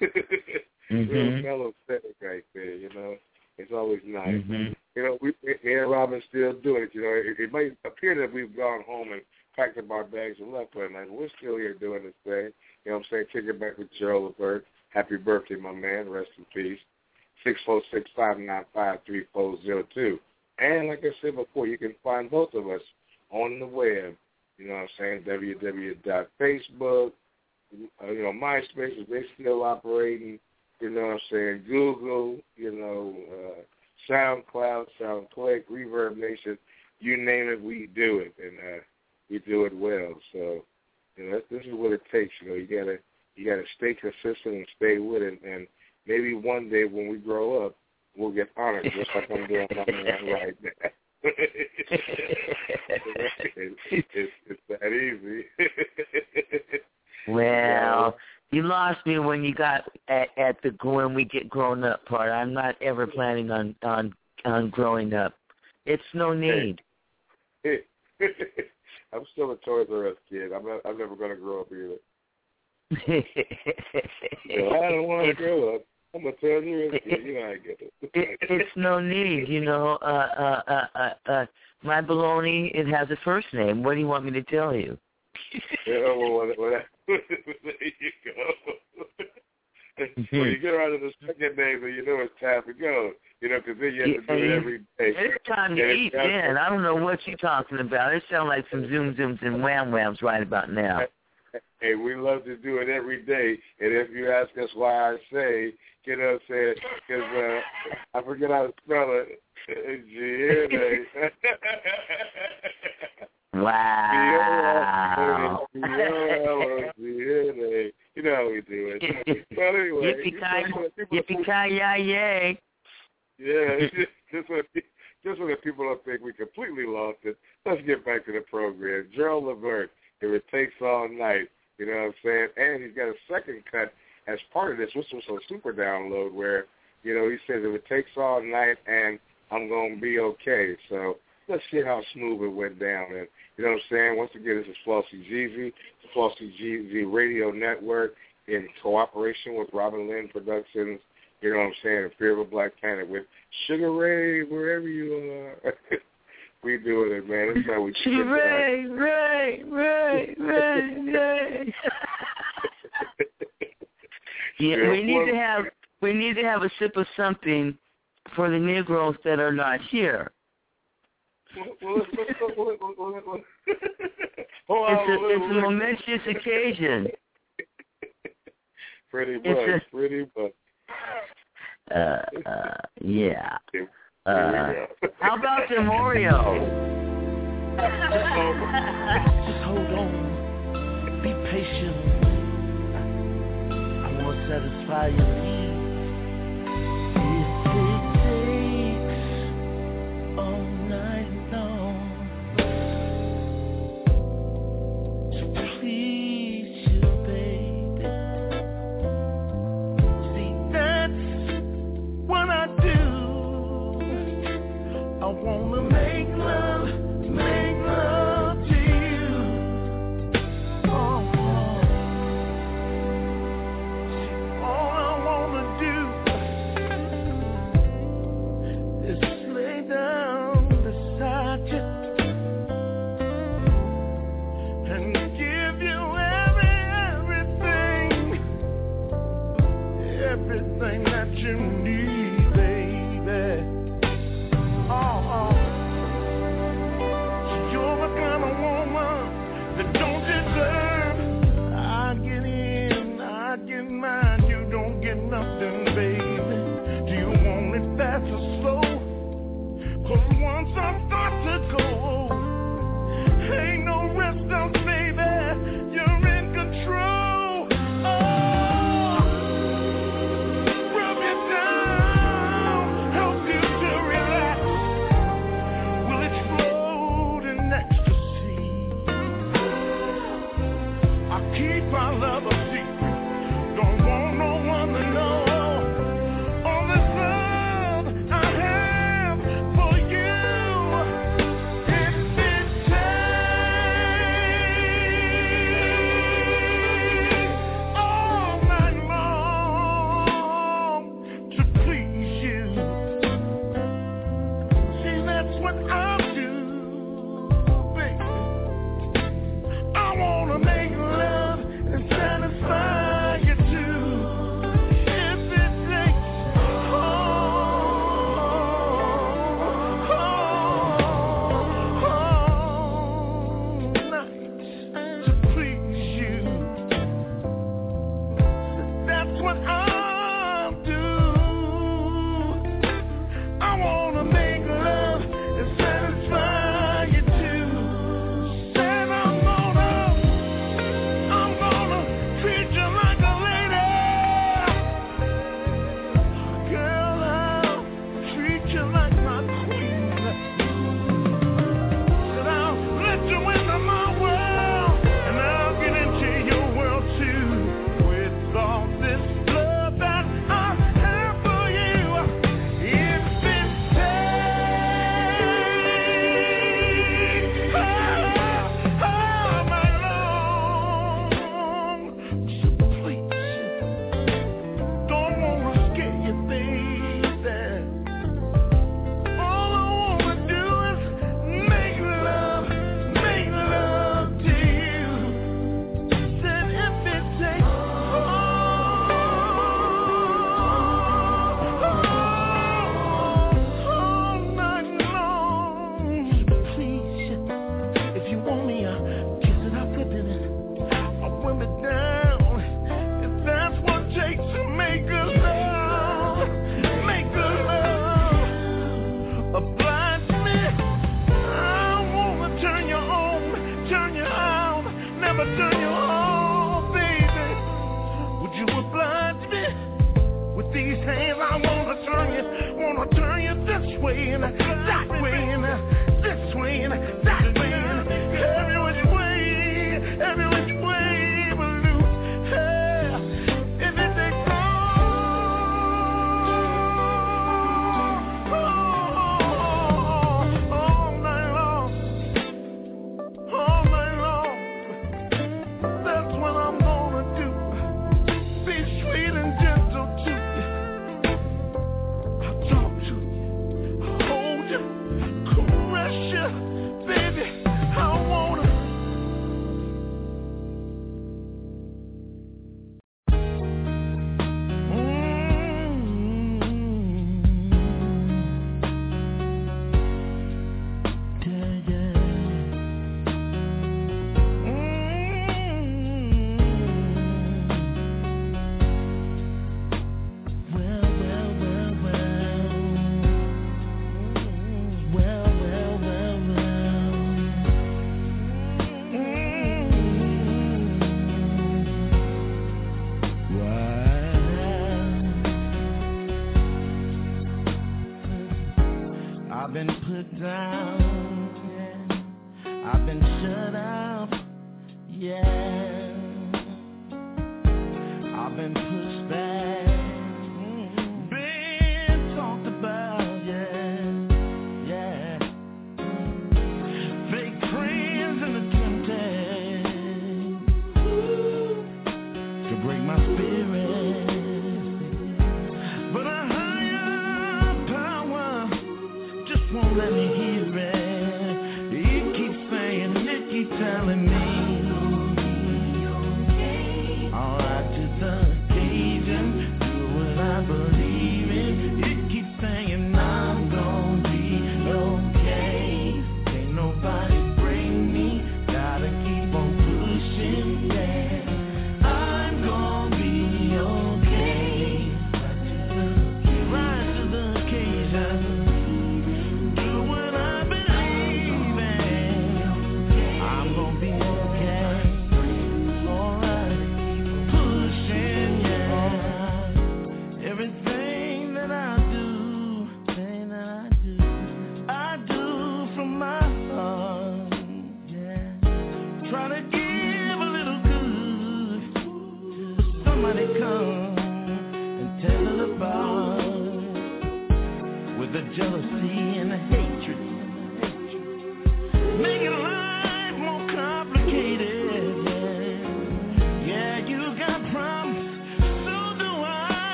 Real Mhm. mellow setting right there. You know, it's always nice. Mhm. You know, we me and Robin still doing it. You know, it, it might appear that we've gone home and packed up our bags and left, but like, we're still here doing this thing. You know what I'm saying? Kicking back with Gerald Levert. Happy birthday, my man. Rest in peace. Six four six five nine five three four zero two. And like I said before, you can find both of us on the web. You know what I'm saying? www.facebook. Uh, you know, MySpace is they still operating. You know what I'm saying? Google. You know, uh, SoundCloud, SoundClick, Reverb Nation. You name it, we do it, and uh, we do it well. So, you know, this is what it takes. You know, you gotta you gotta stay consistent and stay with it, and maybe one day when we grow up, we'll get honored just like I'm doing right now. it's, it's, that easy. Well, you lost me when you got at, at the when we get grown up part. I'm not ever planning on on on growing up. It's no need. I'm still a Toys R Us kid. I'm not. I'm never going to grow up either. I don't want to grow up. I'm a Toys R Us kid. You know I get it. it, it's no need, you know. Uh, uh, uh, uh, uh, my baloney, it has a first name. What do you want me to tell you? Yeah, well, when I, there you go. when you get around to the second day, then you know it's time to go. You know, because then you have to do it every day. It's time to eat, then. I don't know what you're talking about. It sounds like some zoom zooms and wham whams right about now. Hey, we love to do it every day. And if you ask us why I say, you know what I'm saying, because uh, I forget how to spell it. G-N-A. Wow. You know how we do it. But anyway. Yippee-ki- Yippee-ki-yay. Yeah, just, just when just when the people don't think we completely lost it, let's get back to the program. Gerald Levert, if it takes all night. You know what I'm saying? And he's got a second cut as part of this, which was a super download where, you know, he says if it takes all night and I'm gonna be okay. So let's see how smooth it went down. And you know what I'm saying? Once again, this is Flossy Jeezy, the Flossy Jeezy Radio Network in cooperation with Robin Lynn Productions. You know what I'm saying? Fear of a Black Planet with Sugar Ray, wherever you are. we doing it, man. That's how we keep it Ray, Yeah, we need to have we need to have a sip of something for the Negroes that are not here. it's, a, it's a momentous occasion. Pretty much, a, pretty much. Uh, uh, yeah. Uh, how about the Oreo? Just hold on. Be patient. Satisfy satisfying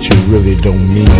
you really don't mean.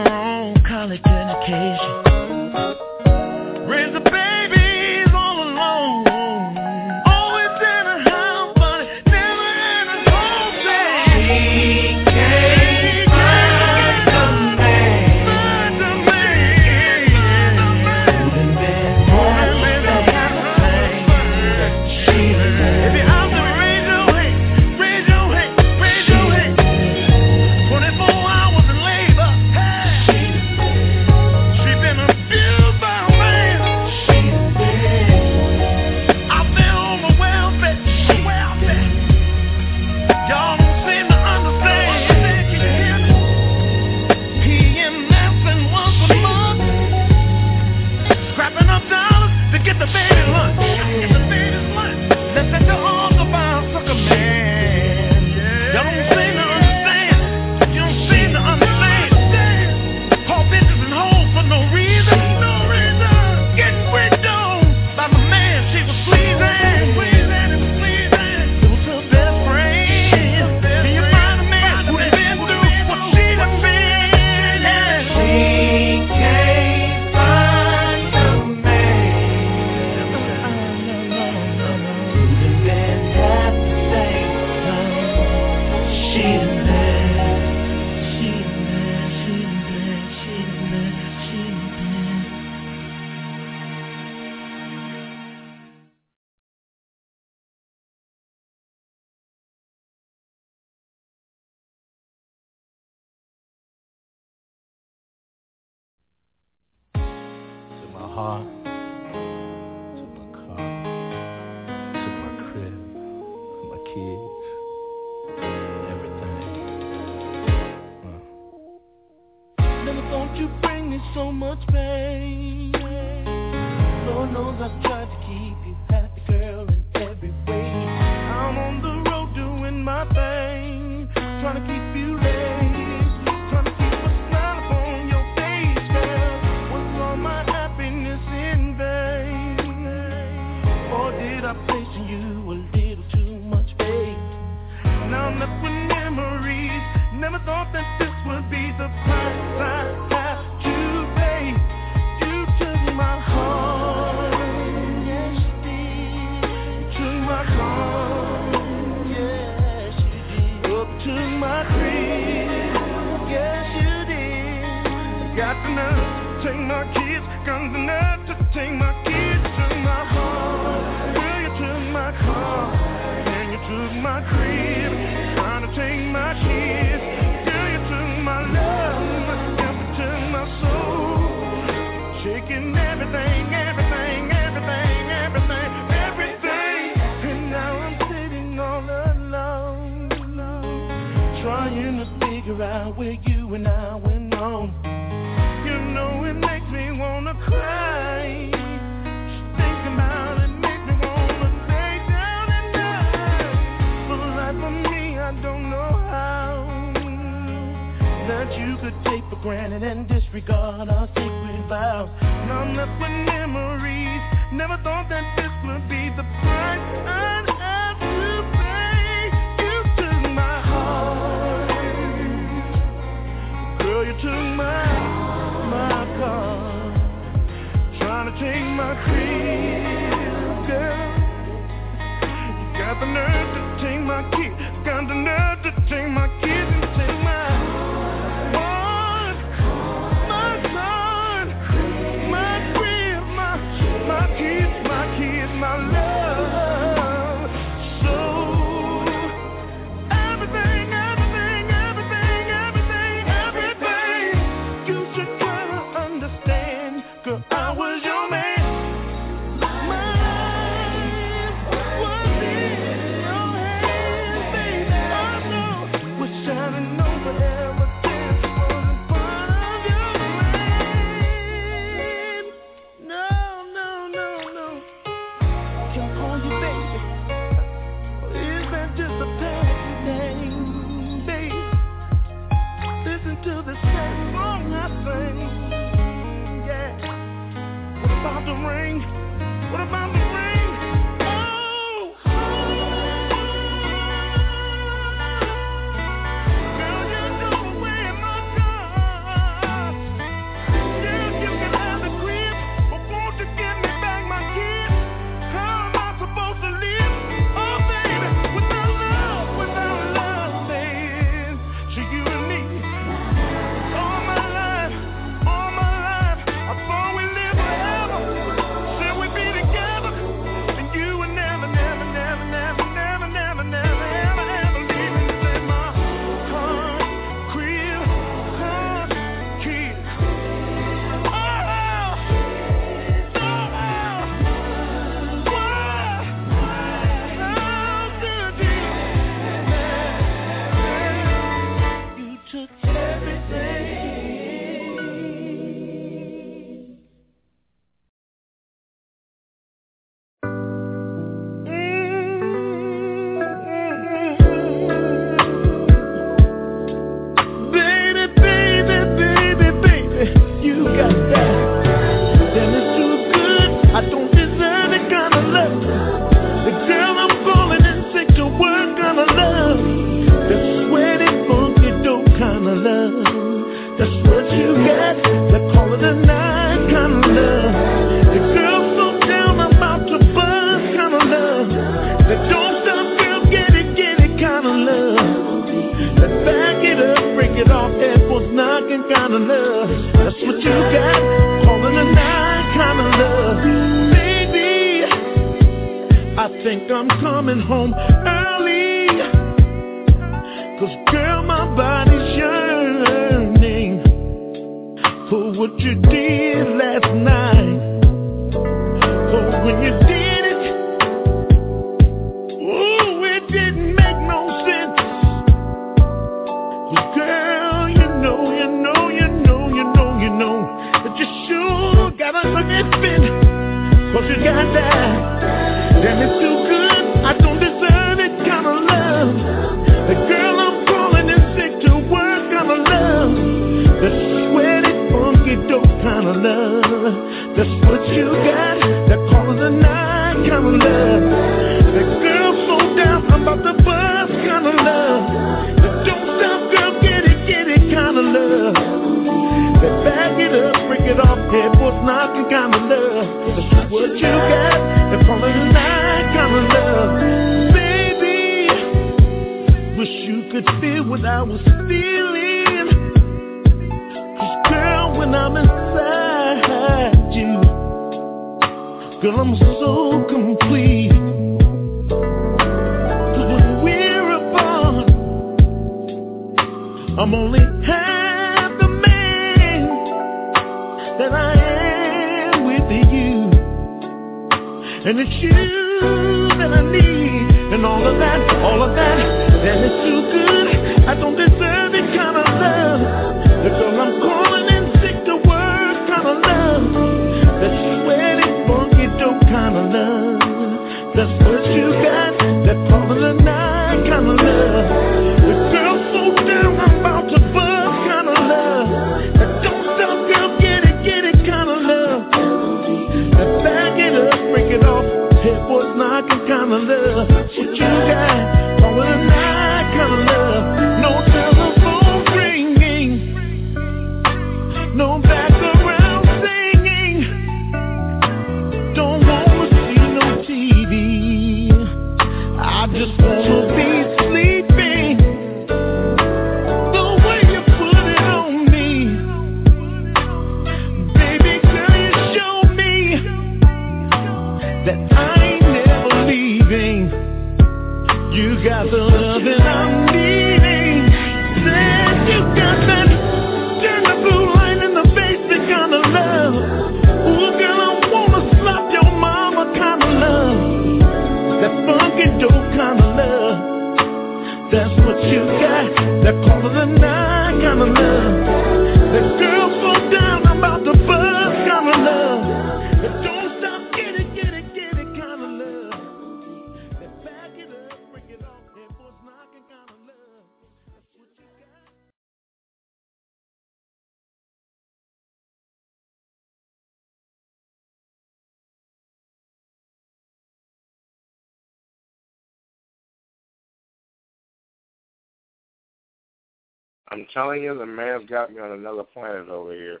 I'm telling you, the man's got me on another planet over here.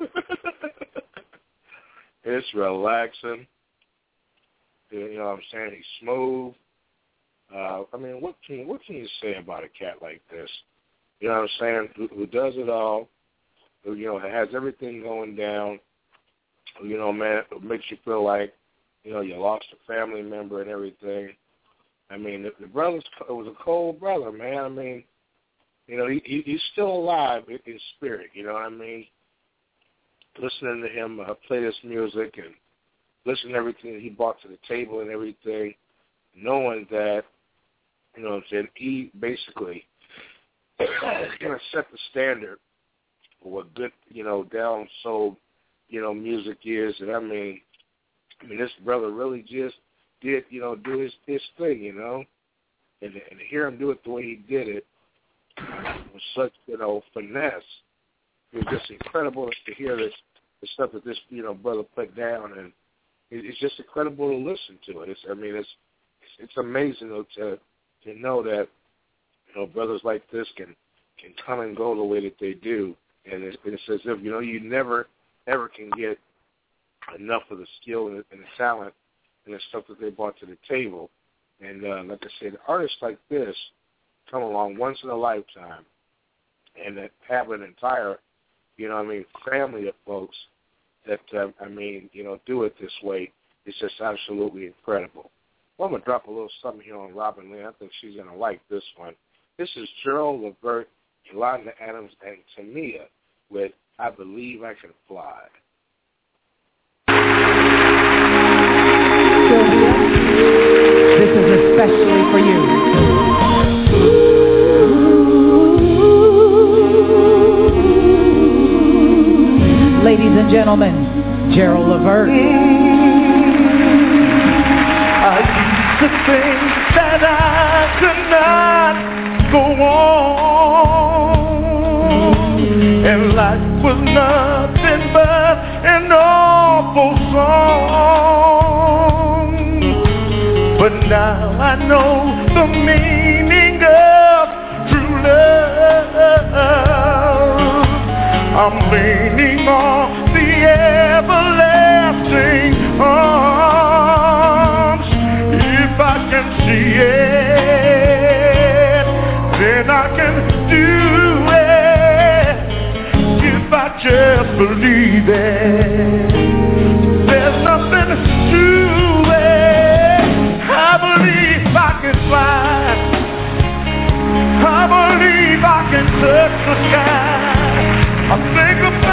it's relaxing. You know what I'm saying? He's smooth. Uh, I mean, what can what can you say about a cat like this? You know what I'm saying? Who, who does it all? Who you know has everything going down? You know, man, it makes you feel like you know you lost a family member and everything. I mean, the, the brother's it was a cold brother, man. I mean, you know, he, he he's still alive in, in spirit. You know what I mean? Listening to him uh, play this music and listening to everything that he brought to the table and everything, knowing that, you know, what I'm saying he basically is gonna set the standard for what good, you know, down soul, you know, music is. And I mean, I mean, this brother really just did, you know, do his his thing, you know, and and to hear him do it the way he did it with such, you know, finesse. It was just incredible to hear this, the stuff that this, you know, brother put down, and it, it's just incredible to listen to it. It's, I mean, it's it's amazing to to know that, you know, brothers like this can can come and go the way that they do, and it's, it's as if you know you never ever can get enough of the skill and and the talent and the stuff that they brought to the table. And uh, like I said, artists like this come along once in a lifetime and that have an entire, you know, I mean, family of folks that uh, I mean, you know, do it this way. It's just absolutely incredible. Well, I'm to drop a little something here on Robin Lynn. I think she's to like this one. This is Gerald Levert, Yolanda Adams, and Tamia with I Believe I Can Fly. This is especially for you. And gentlemen, Gerald Levert. I used to think that I could not go on, and life was nothing but an awful song. But now I know the meaning of true love. I'm leaning on I believe I can touch the sky. I think about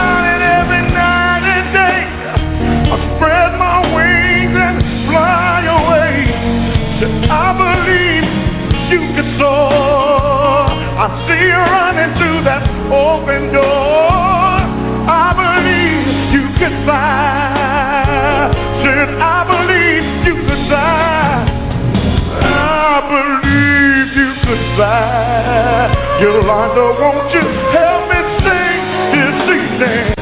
spread my wings and fly away. I believe you can soar. I see you running through that open door. I believe you can fly. Said I believe you could fly. I believe you could fly. Yolanda, won't you help me sing this evening?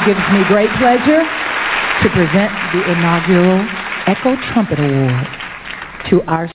it gives me great pleasure to present the inaugural Echo Trumpet Award to our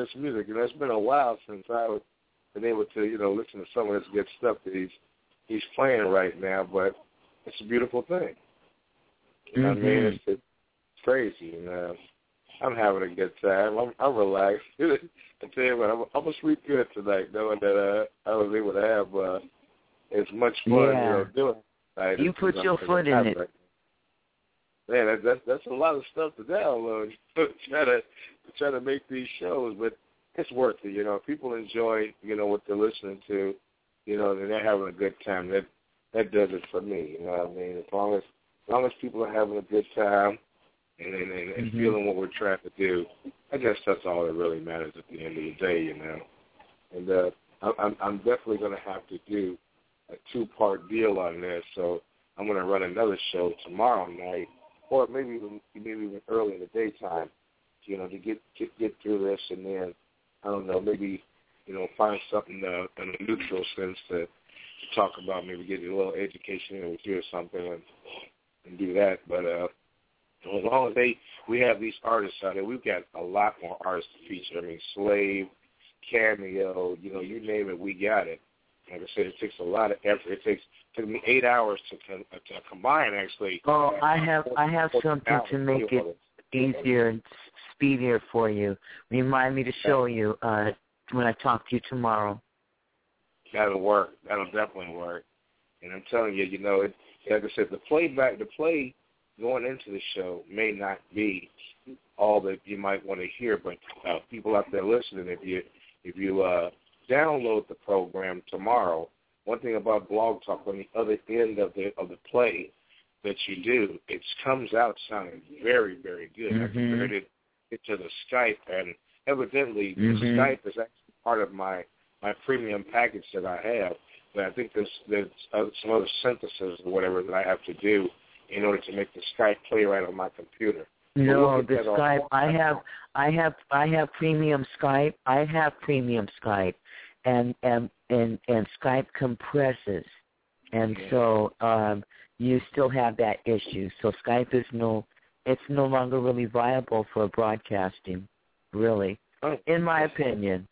this music. You know, it's been a while since I've been able to, you know, listen to some of this good stuff that he's he's playing right now. But it's a beautiful thing. You know what I mean? Mhm. It's, it's crazy, and uh, I'm having a good time. I'm, I'm relaxed. I tell you what, I'm, I'm gonna sleep good tonight, knowing that uh, I was able to have uh, as much fun, you know, doing. it tonight You put your I'm foot in it. right. Man, that, that's that's a lot of stuff to download. try to try to make these shows, but it's worth it. You know, if people enjoy, you know, what they're listening to, you know, and they're having a good time. That that does it for me. You know what I mean? As long as as long as people are having a good time and and, and, and Mhm. feeling what we're trying to do, I guess that's all that really matters at the end of the day. You know, and uh, I- I'm I'm definitely going to have to do a two part deal on this. So I'm going to run another show tomorrow night, or maybe even maybe even early in the daytime. You know, to get get get through this, and then I don't know, maybe you know find something uh, in a neutral sense to to talk about. Maybe get a little education in with you or something, and and do that. But uh, as long as they we have these artists out there, we've got a lot more artists to feature. I mean, Slave, Cameo, you know, you name it, we got it. Like I said, it takes a lot of effort. It takes took me eight hours to to combine actually. Oh, I have I have something to make it easier and speedier for you. Remind me to show you uh when I talk to you tomorrow. That'll work. That'll definitely work. And I'm telling you, you know, it, like I said, the playback, the play going into the show may not be all that you might want to hear, but uh, people out there listening, if you if you uh, download the program tomorrow, one thing about Blog Talk on the other end of the of the play that you do, it comes out sounding very very good. I Mhm. compared it, it to the Skype, and evidently Mhm. the Skype is actually part of my my premium package that I have. But I think there's there's uh, some other synthesis or whatever that I have to do in order to make the Skype play right on my computer. No, the Skype. I have, I have, I have premium Skype. I have premium Skype, and and and and Skype compresses, and so um, you still have that issue. So Skype is no, it's no longer really viable for broadcasting, really, Oh. in my opinion.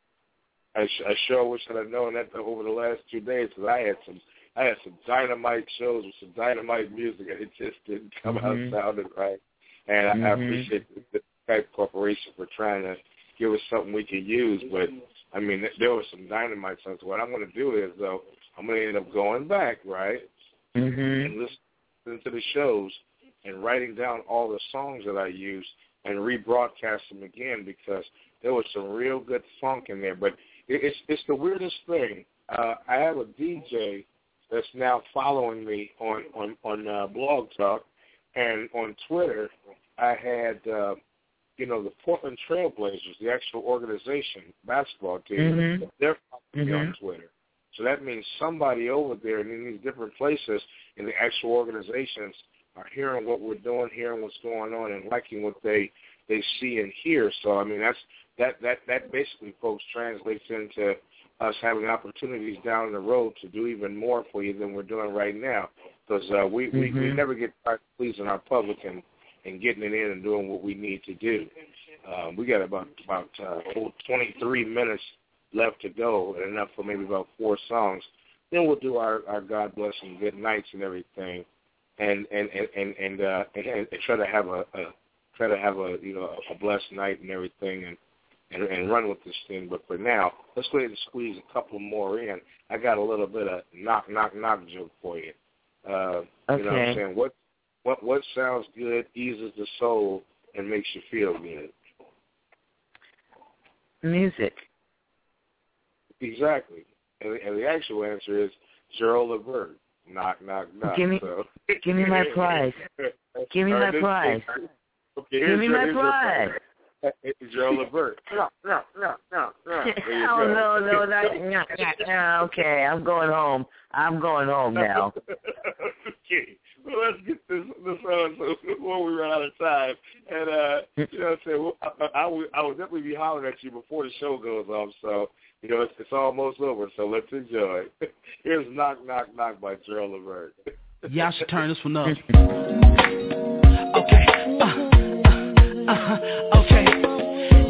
I, sh- I sure wish I'd have known that over the last two days because I had some I had some dynamite shows with some dynamite music and it just didn't come Mhm. out sounding right. And I, I Mhm. appreciate the, the Skype Corporation for trying to give us something we could use. But I mean, th- there was some dynamite songs. What I'm going to do is though I'm going to end up going back right hmm and listening to the shows and writing down all the songs that I used and rebroadcast them again because there was some real good funk in there. But it, it's it's the weirdest thing. Uh, I have a DJ that's now following me on on on uh, Blog Talk and on Twitter. I had uh, you know the Portland Trailblazers, the actual organization basketball team. Mhm. They're following me on Mhm. Twitter. So that means somebody over there and in these different places in the actual organizations are hearing what we're doing, hearing what's going on, and liking what they they see and hear. So I mean that's that that that basically, folks, translates into us having opportunities down the road to do even more for you than we're doing right now. Because uh, we, we we Mhm. never get tired of pleasing our public and and getting it in and doing what we need to do. Um, we got about about uh, 23 minutes left to go, and enough for maybe about four songs. Then we'll do our, our God bless and good nights and everything, and and and and and, uh, and, and try to have a, a try to have a you know a blessed night and everything, and, and and run with this thing. But for now, let's go ahead and squeeze a couple more in. I got a little bit of knock knock knock joke for you. Uh, You know what I'm saying? What what what sounds good, eases the soul, and makes you feel good. Music. Exactly. And, and the actual answer is Gerald Levert. Knock, knock, knock. Give me- so. give me my prize. Give me my prize. Okay, Give me your- my prize. It's Gerald Levert. No, no, no, no, no. Oh go. no, no, not, not, not, okay. I'm going home. I'm going home now. okay. Well, let's get this this on so before we run out of time. And uh, you know, what I'm saying well, I, I, would I would definitely be hollering at you before the show goes off. So you know, it's, it's almost over. So let's enjoy. Here's "Knock Knock Knock" by Gerald Levert. Y'all should turn this one up. Okay. Uh, uh, uh, okay.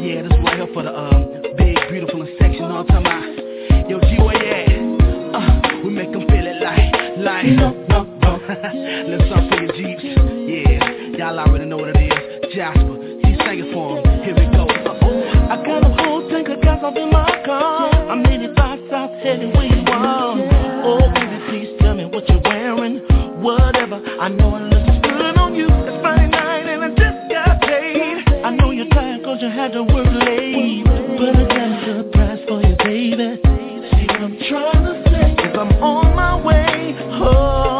Yeah, this right here for the um, big, beautiful, and sexy. You know what I'm talking about? Yo, G, where you at? Uh, we make them feel it like, like, no, no, no. Let's up for your Jeeps. Yeah, y'all already know what it is. Jasper, he sang it for 'em. Here we go. Uh-oh. I got a gas up in my car. I'm headed back south, heading where you want. Oh, baby, please tell me what you're wearing. Whatever, I know it looks good on you. It's Friday night and I just got paid. I know you're tired cause you had to work late. But I got a surprise for you, baby. See what I'm trying to say? Cause I'm on my way home.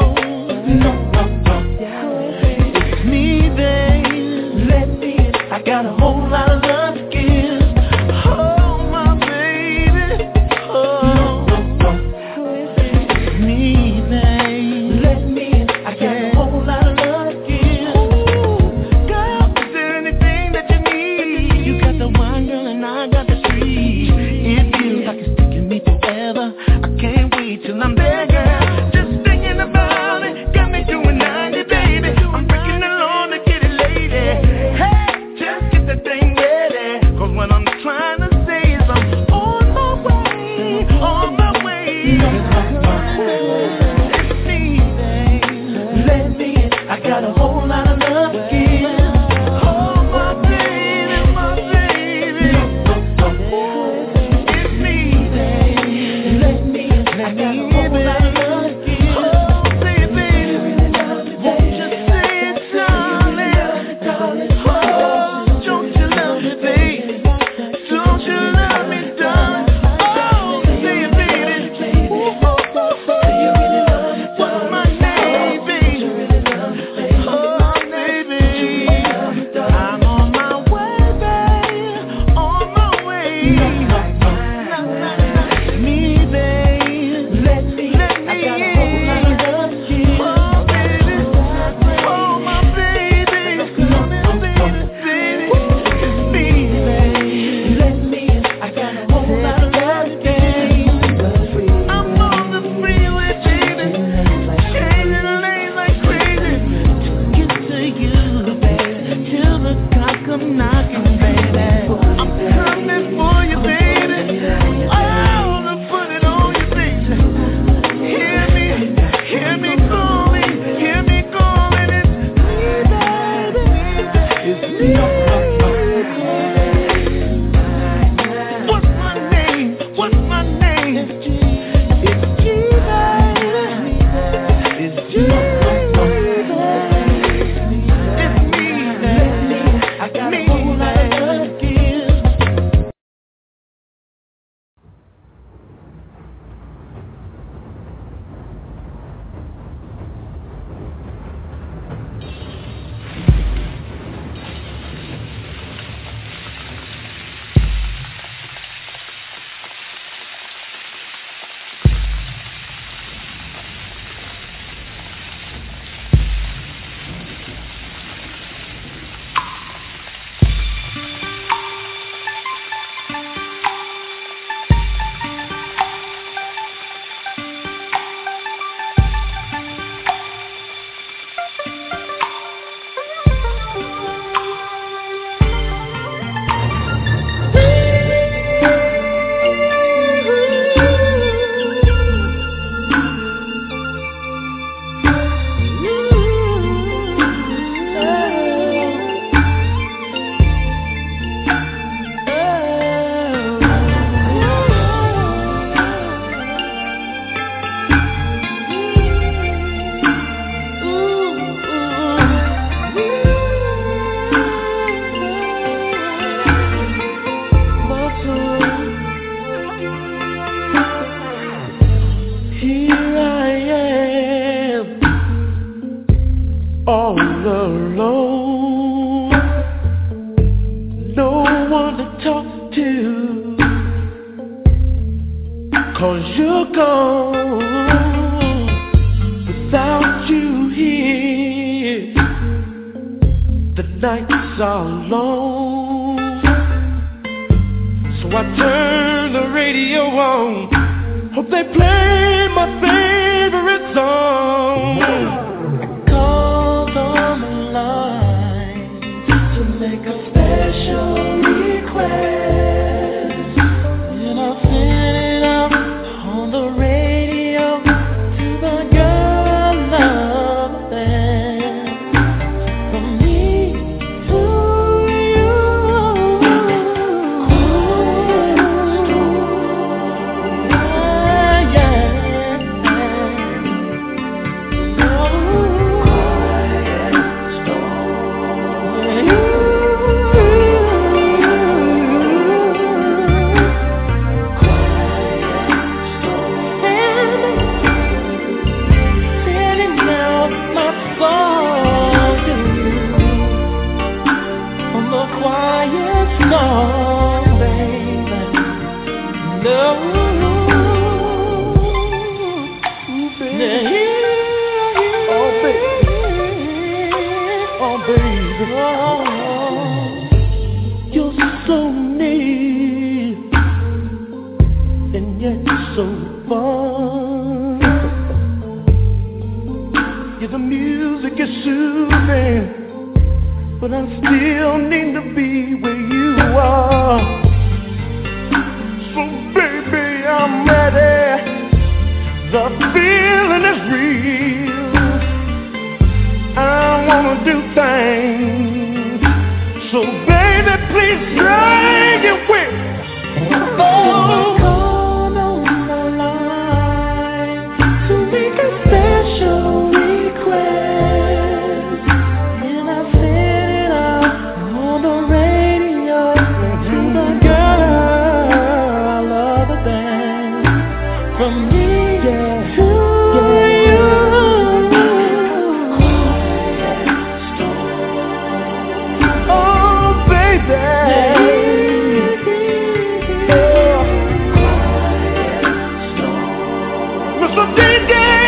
again.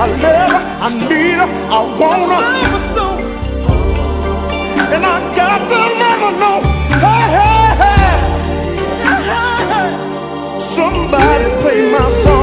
I love her, I need her, I want her. And I got to never know. Hey, hey, hey. Somebody play my song.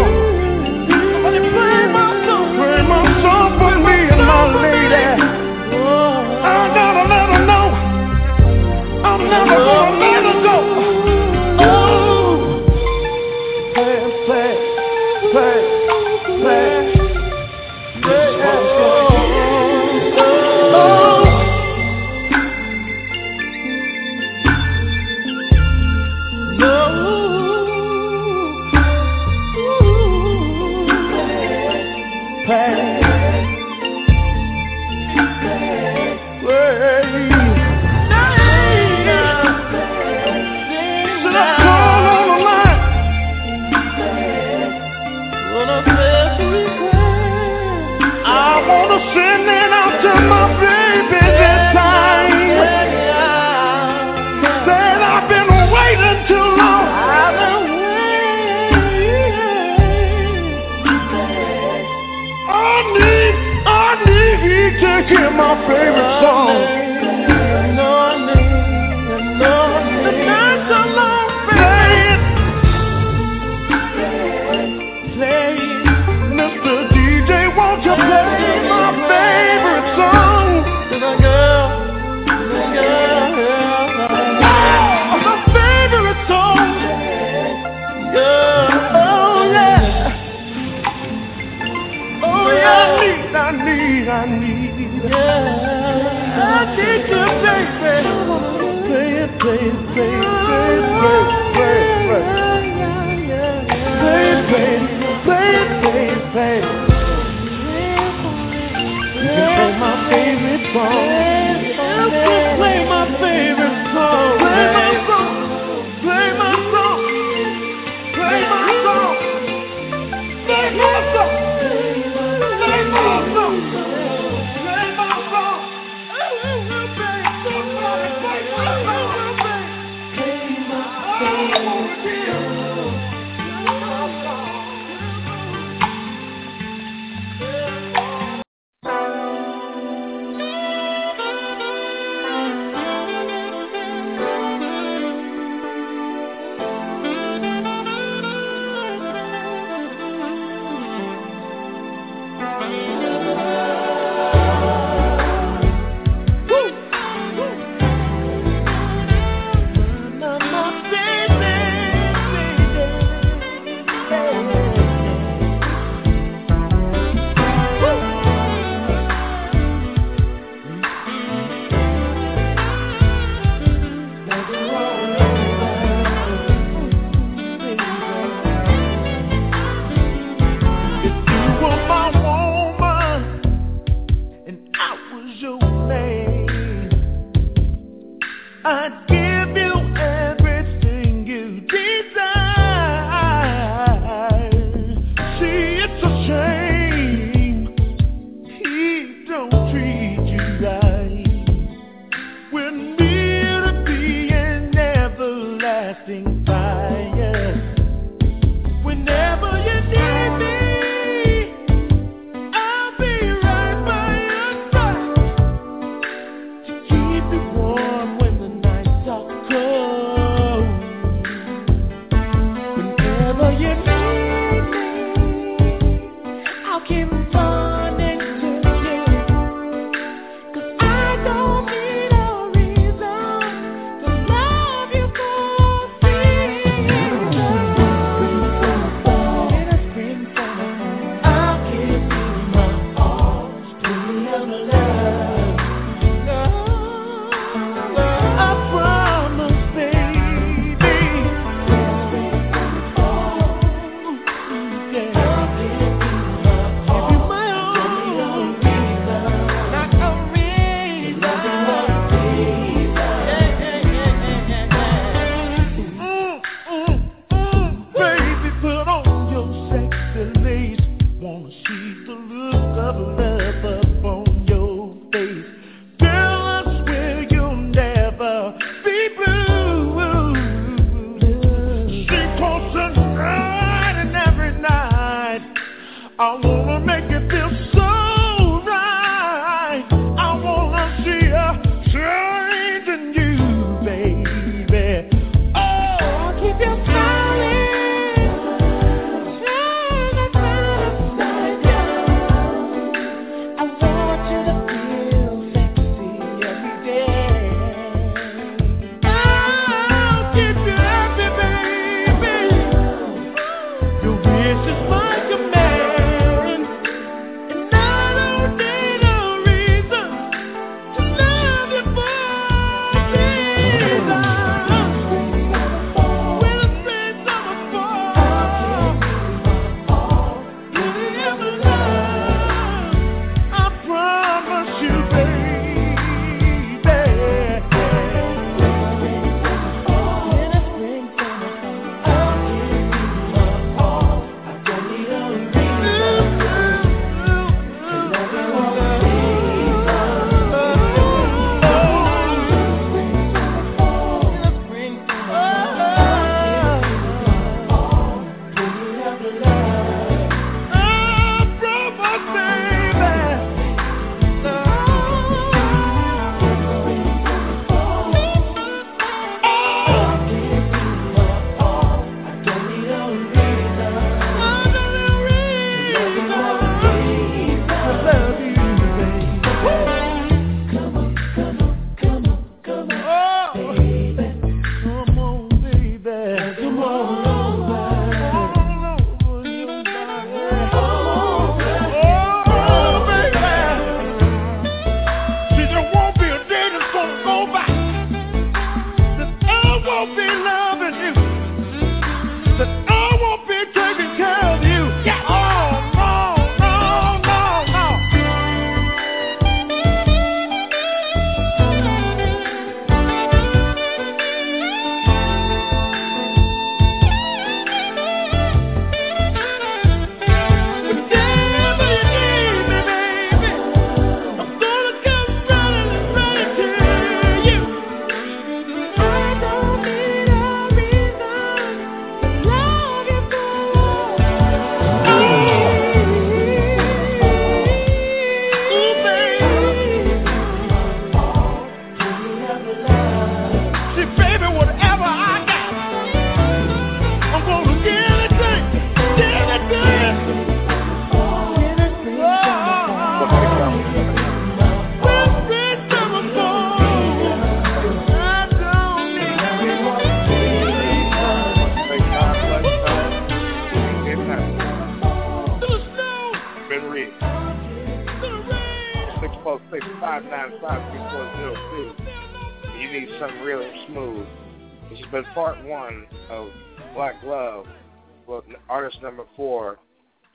number four,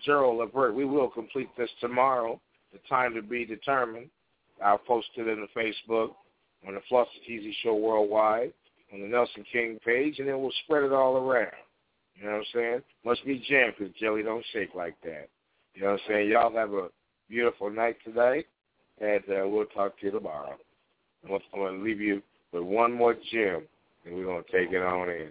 Gerald Levert. We will complete this tomorrow, the time to be determined. I'll post it in the Facebook, on the Floss T Z Show Worldwide, on the Nelson King page, and then we'll spread it all around. You know what I'm saying? Must be jammed because jelly don't shake like that. You know what I'm saying? Y'all have a beautiful night tonight, and uh, we'll talk to you tomorrow. I'm going to leave you with one more gem, and we're going to take it on in.